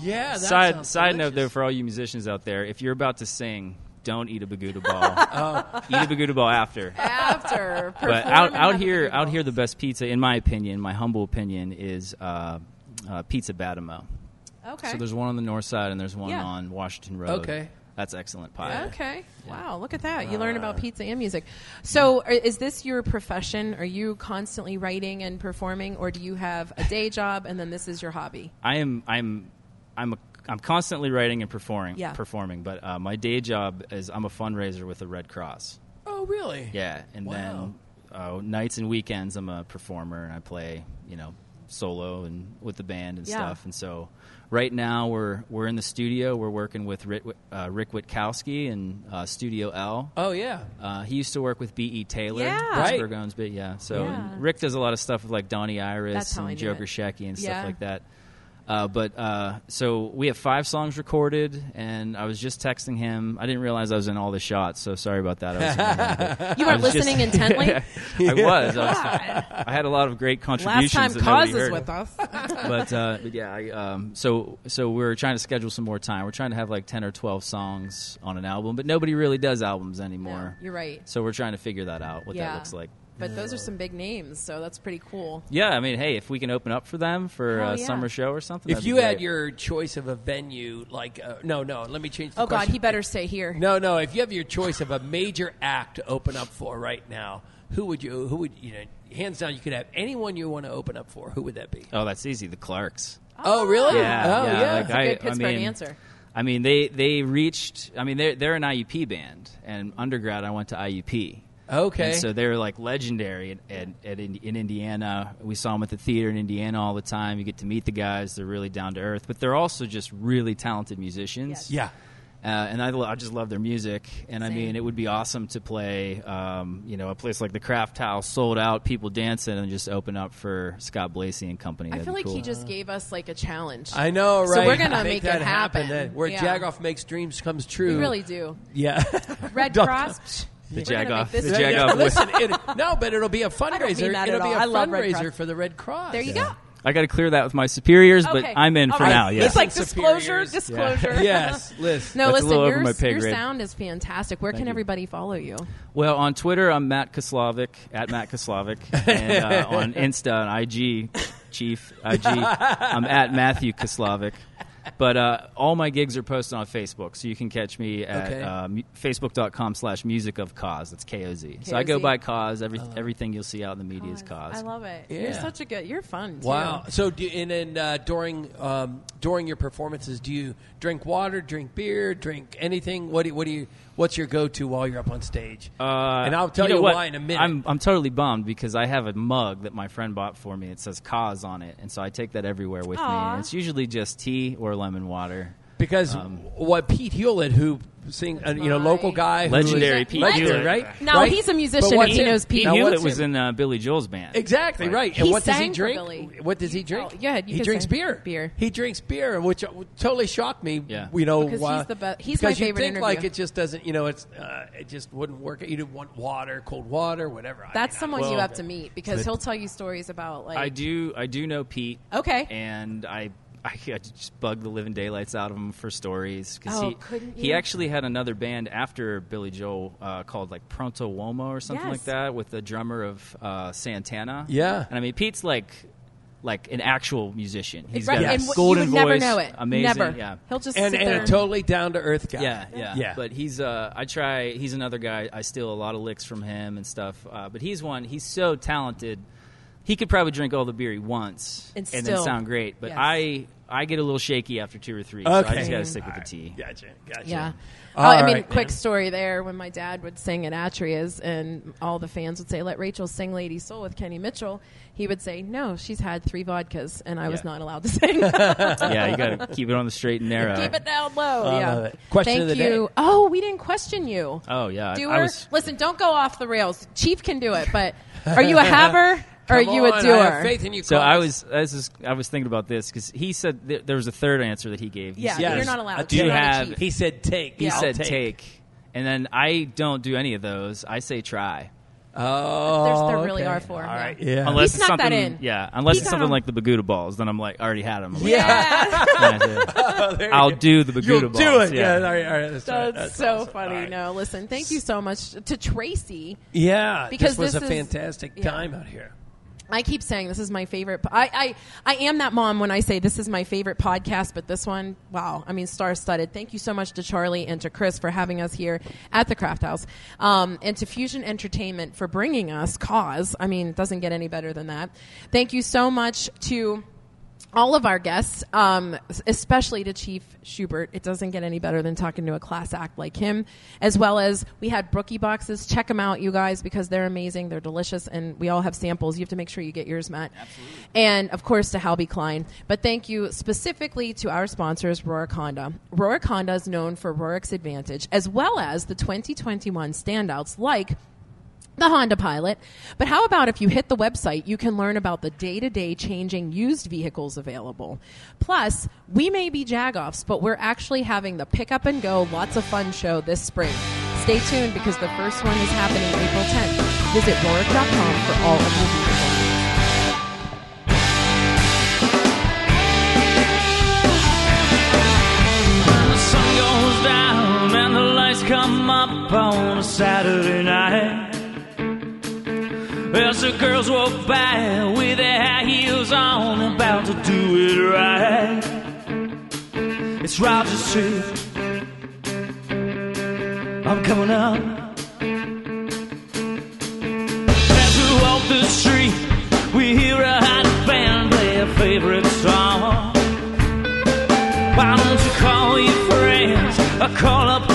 yeah. That side sounds side note though for all you musicians out there, if you're about to sing, don't eat a Baguda ball. Oh. Eat a Baguda ball after. After, but out out here out ball. here the best pizza in my opinion my humble opinion is uh, uh, pizza Badamo. Okay. So there's one on the north side and there's one Yeah. on Washington Road. Okay. That's excellent pie. Okay. Wow. Look at that. You learn about pizza and music. So, are, is this your profession? Are you constantly writing and performing, or do you have a day job and then this is your hobby? I am I'm I'm a, I'm constantly writing and performing Yeah. performing, but uh, my day job is I'm a fundraiser with the Red Cross. Oh, really? Yeah, and Wow. then uh, nights and weekends I'm a performer and I play, you know, solo and with the band and Yeah. stuff. And so right now we're we're in the studio. We're working with Rick, uh, Rick Witkowski and uh, Studio L. Oh, yeah. Uh, he used to work with B.E. Taylor. Yeah. Pittsburgh owns Bit, yeah. So Yeah. Rick does a lot of stuff with like Donnie Iris and Joe. Grushecky and Yeah. stuff like that. Uh, but uh, so we have five songs recorded, and I was just texting him. I didn't realize I was in all the shots, so sorry about that. I was You weren't was just- listening intently? I was. I, was I had a lot of great contributions. Last time that Koz is heard. with us. but, uh, yeah, I, um, so so we're trying to schedule some more time. We're trying to have like ten or twelve songs on an album, but nobody really does albums anymore. You're right. So we're trying to figure that out, what Yeah. that looks like. But those are some big names, so that's pretty cool. Yeah, I mean, hey, if we can open up for them for Hell a yeah. summer show or something. If you had your choice of a venue, like uh, no, no, let me change. The Oh God, he better stay here. No, no. If you have your choice of a major act to open up for right now, who would you? Who would you know? Hands down, you could have anyone you want to open up for. Who would that be? Oh, that's easy. The Clarks. Oh, really? Yeah, Oh, yeah. yeah. Like, That's a I, good Pittsburgh I mean, answer. I mean, they they reached. I mean, they're they're an IUP band, and undergrad I went to IUP. Okay. And so they're like legendary at, at, at in, in Indiana. We saw them at the theater in Indiana all the time. You get to meet the guys. They're really down to earth, but they're also just really talented musicians. Yeah. Uh, and I, lo- I just love their music, and I mean, it would be awesome to play, um, you know, a place like the Craft House, sold out, people dancing, and just open up for Scott Blasey and company. I That'd feel like cool. he just gave us like a challenge. I know, right? So we're gonna Make make, that it happen. then. Where Yeah. Jagoff makes dreams comes true. We really do. Yeah. Red Cross. Psh, The we're Jagoff- the happen. Jagoff Listen, it, no, but it'll be a don't fundraiser. mean that it'll be all. a I fundraiser for the Red Cross. There you go. I got to clear that with my superiors, but I'm in All for right. now. Yeah. It's like Listen, disclosure, superiors. disclosure. yes, listen. No, That's listen, little over your, my pay your sound is fantastic. Where Thank can you. everybody follow you? Well, on Twitter, I'm Matt Koslavic at Matt Koslavic, and uh, on Insta and IG, Chief IG, I'm at Matthew Koslavic. But uh, all my gigs are posted on Facebook, so you can catch me at Okay. uh, mu- facebook.com slash music of Koz. That's K O Z. So I go by Koz. Every, everything you'll see out in the media is Koz. I love it. You're such a good. You're fun. Too. Wow. So, do, and then uh, during um, during your performances, do you drink water, drink beer, drink anything? What do what do you? What's your go to while you're up on stage? Uh, and I'll tell you, know what? why in a minute. I'm, I'm totally bummed because I have a mug that my friend bought for me. It says Koz on it, and so I take that everywhere with me. And it's usually just tea or lemon water. Because um, what Pete Hewlett, who sing, uh, you know, local guy, Legendary is- Pete legendary, Hewlett. right? No, Right? he's a musician But what's he in- knows Pete. Pete Now, Hewlett was in- in uh, Billy Joel's band. Exactly Right. right. And He what does he drink? Billy. What does he drink? Oh, yeah, you he drinks say beer. beer. He drinks beer, which uh, totally shocked me. Yeah. you know, Because he's uh, the best. he's my because you favorite think interview. like it just doesn't. You know, it's uh, it just wouldn't work. You didn't want water, cold water, whatever. I That's mean, someone well, you have to meet because he'll tell you stories about like. I do. I do know Pete. Okay. And I, I, I just bug the living daylights out of him for stories because Oh, he couldn't he actually had another band after Billy Joel uh, called like Pronto Uomo or something Yes. like that with the drummer of uh, Santana. Yeah. And I mean Pete's like like an actual musician. He's Right, got and a golden you would never voice. know it. Amazing. Never. Yeah. He'll just and, sit and there a totally down to earth guy. Yeah, yeah, Yeah. But he's uh, I try. He's another guy. I steal a lot of licks from him and stuff. Uh, but he's one. He's so talented. He could probably drink all the beer he wants And then still- sound great. But yes. I I get a little shaky after two or three. So I just got to stick with the tea. Gotcha. Gotcha. Yeah. All Oh, I mean, right, quick man. story there. When my dad would sing at Atria's, and all the fans would say, "Let Rachel sing Lady Soul with Kenny Mitchell," he would say, "No, she's had three vodkas, and I was Yeah. not allowed to sing." yeah, you got to keep it on the straight and narrow. Keep it down low. I yeah. love it. Question Thank of the you. day. Oh, we didn't question you. Oh yeah, I- Doer. I was. Listen, don't go off the rails. Chief can do it, but are you a haver or are you on, a I doer? have faith in you. So Carlos. I was, I was, just, I was thinking about this because he said th- there was a third answer that he gave. He Yeah, said, you're not allowed. Do You're you not a have? He said take. He I'll said take. take. and then I don't do any of those. I say try. Oh, There's- there really okay. are four, All yeah. right. Yeah. Unless He it's snuck that something, in. yeah. Unless He it's something him. like the Baguda balls, then I'm like, I already had them. I'm like, Yeah. "Yeah, I do. Oh, I'll do the Baguda You'll balls. do it. Yeah. Yeah. all right, all right, that's, right. That's, That's so awesome. funny. All right. No, listen, thank you so much to Tracy. Yeah, Because this was this a is- fantastic yeah. time out here. I keep saying this is my favorite. I, I, I am that mom when I say this is my favorite podcast, but this one, wow, I mean, star studded. Thank you so much to Charlie and to Chris for having us here at the Crafthouse, um, and to Fuzion Entertainment for bringing us Koz. I mean, it doesn't get any better than that. Thank you so much to all of our guests, um, especially to Chief Schubert. It doesn't get any better than talking to a class act like him, as well as we had Brookie boxes. Check them out, you guys, because they're amazing. They're delicious, and we all have samples. You have to make sure you get yours, Matt. Absolutely. And of course to Hal B Klein. But thank you specifically to our sponsors, Rohrich Honda. Rohrich Honda is known for Rohrich's Advantage, as well as the 2021 standouts like the Honda Pilot. But how about if you hit the website, you can learn about the day to day changing used vehicles available. Plus, we may be jagoffs, but we're actually having the pick up and go lots of fun show this spring. Stay tuned because the first one is happening April 10th. Visit Rohrich.com for all of down and the lights come up on a Saturday night. As the girls walk by with their high heels on, about to do it right. It's Roger Street. I'm coming up. As we walk the street, we hear a hot band play a favorite song. Why don't you call your friends or call up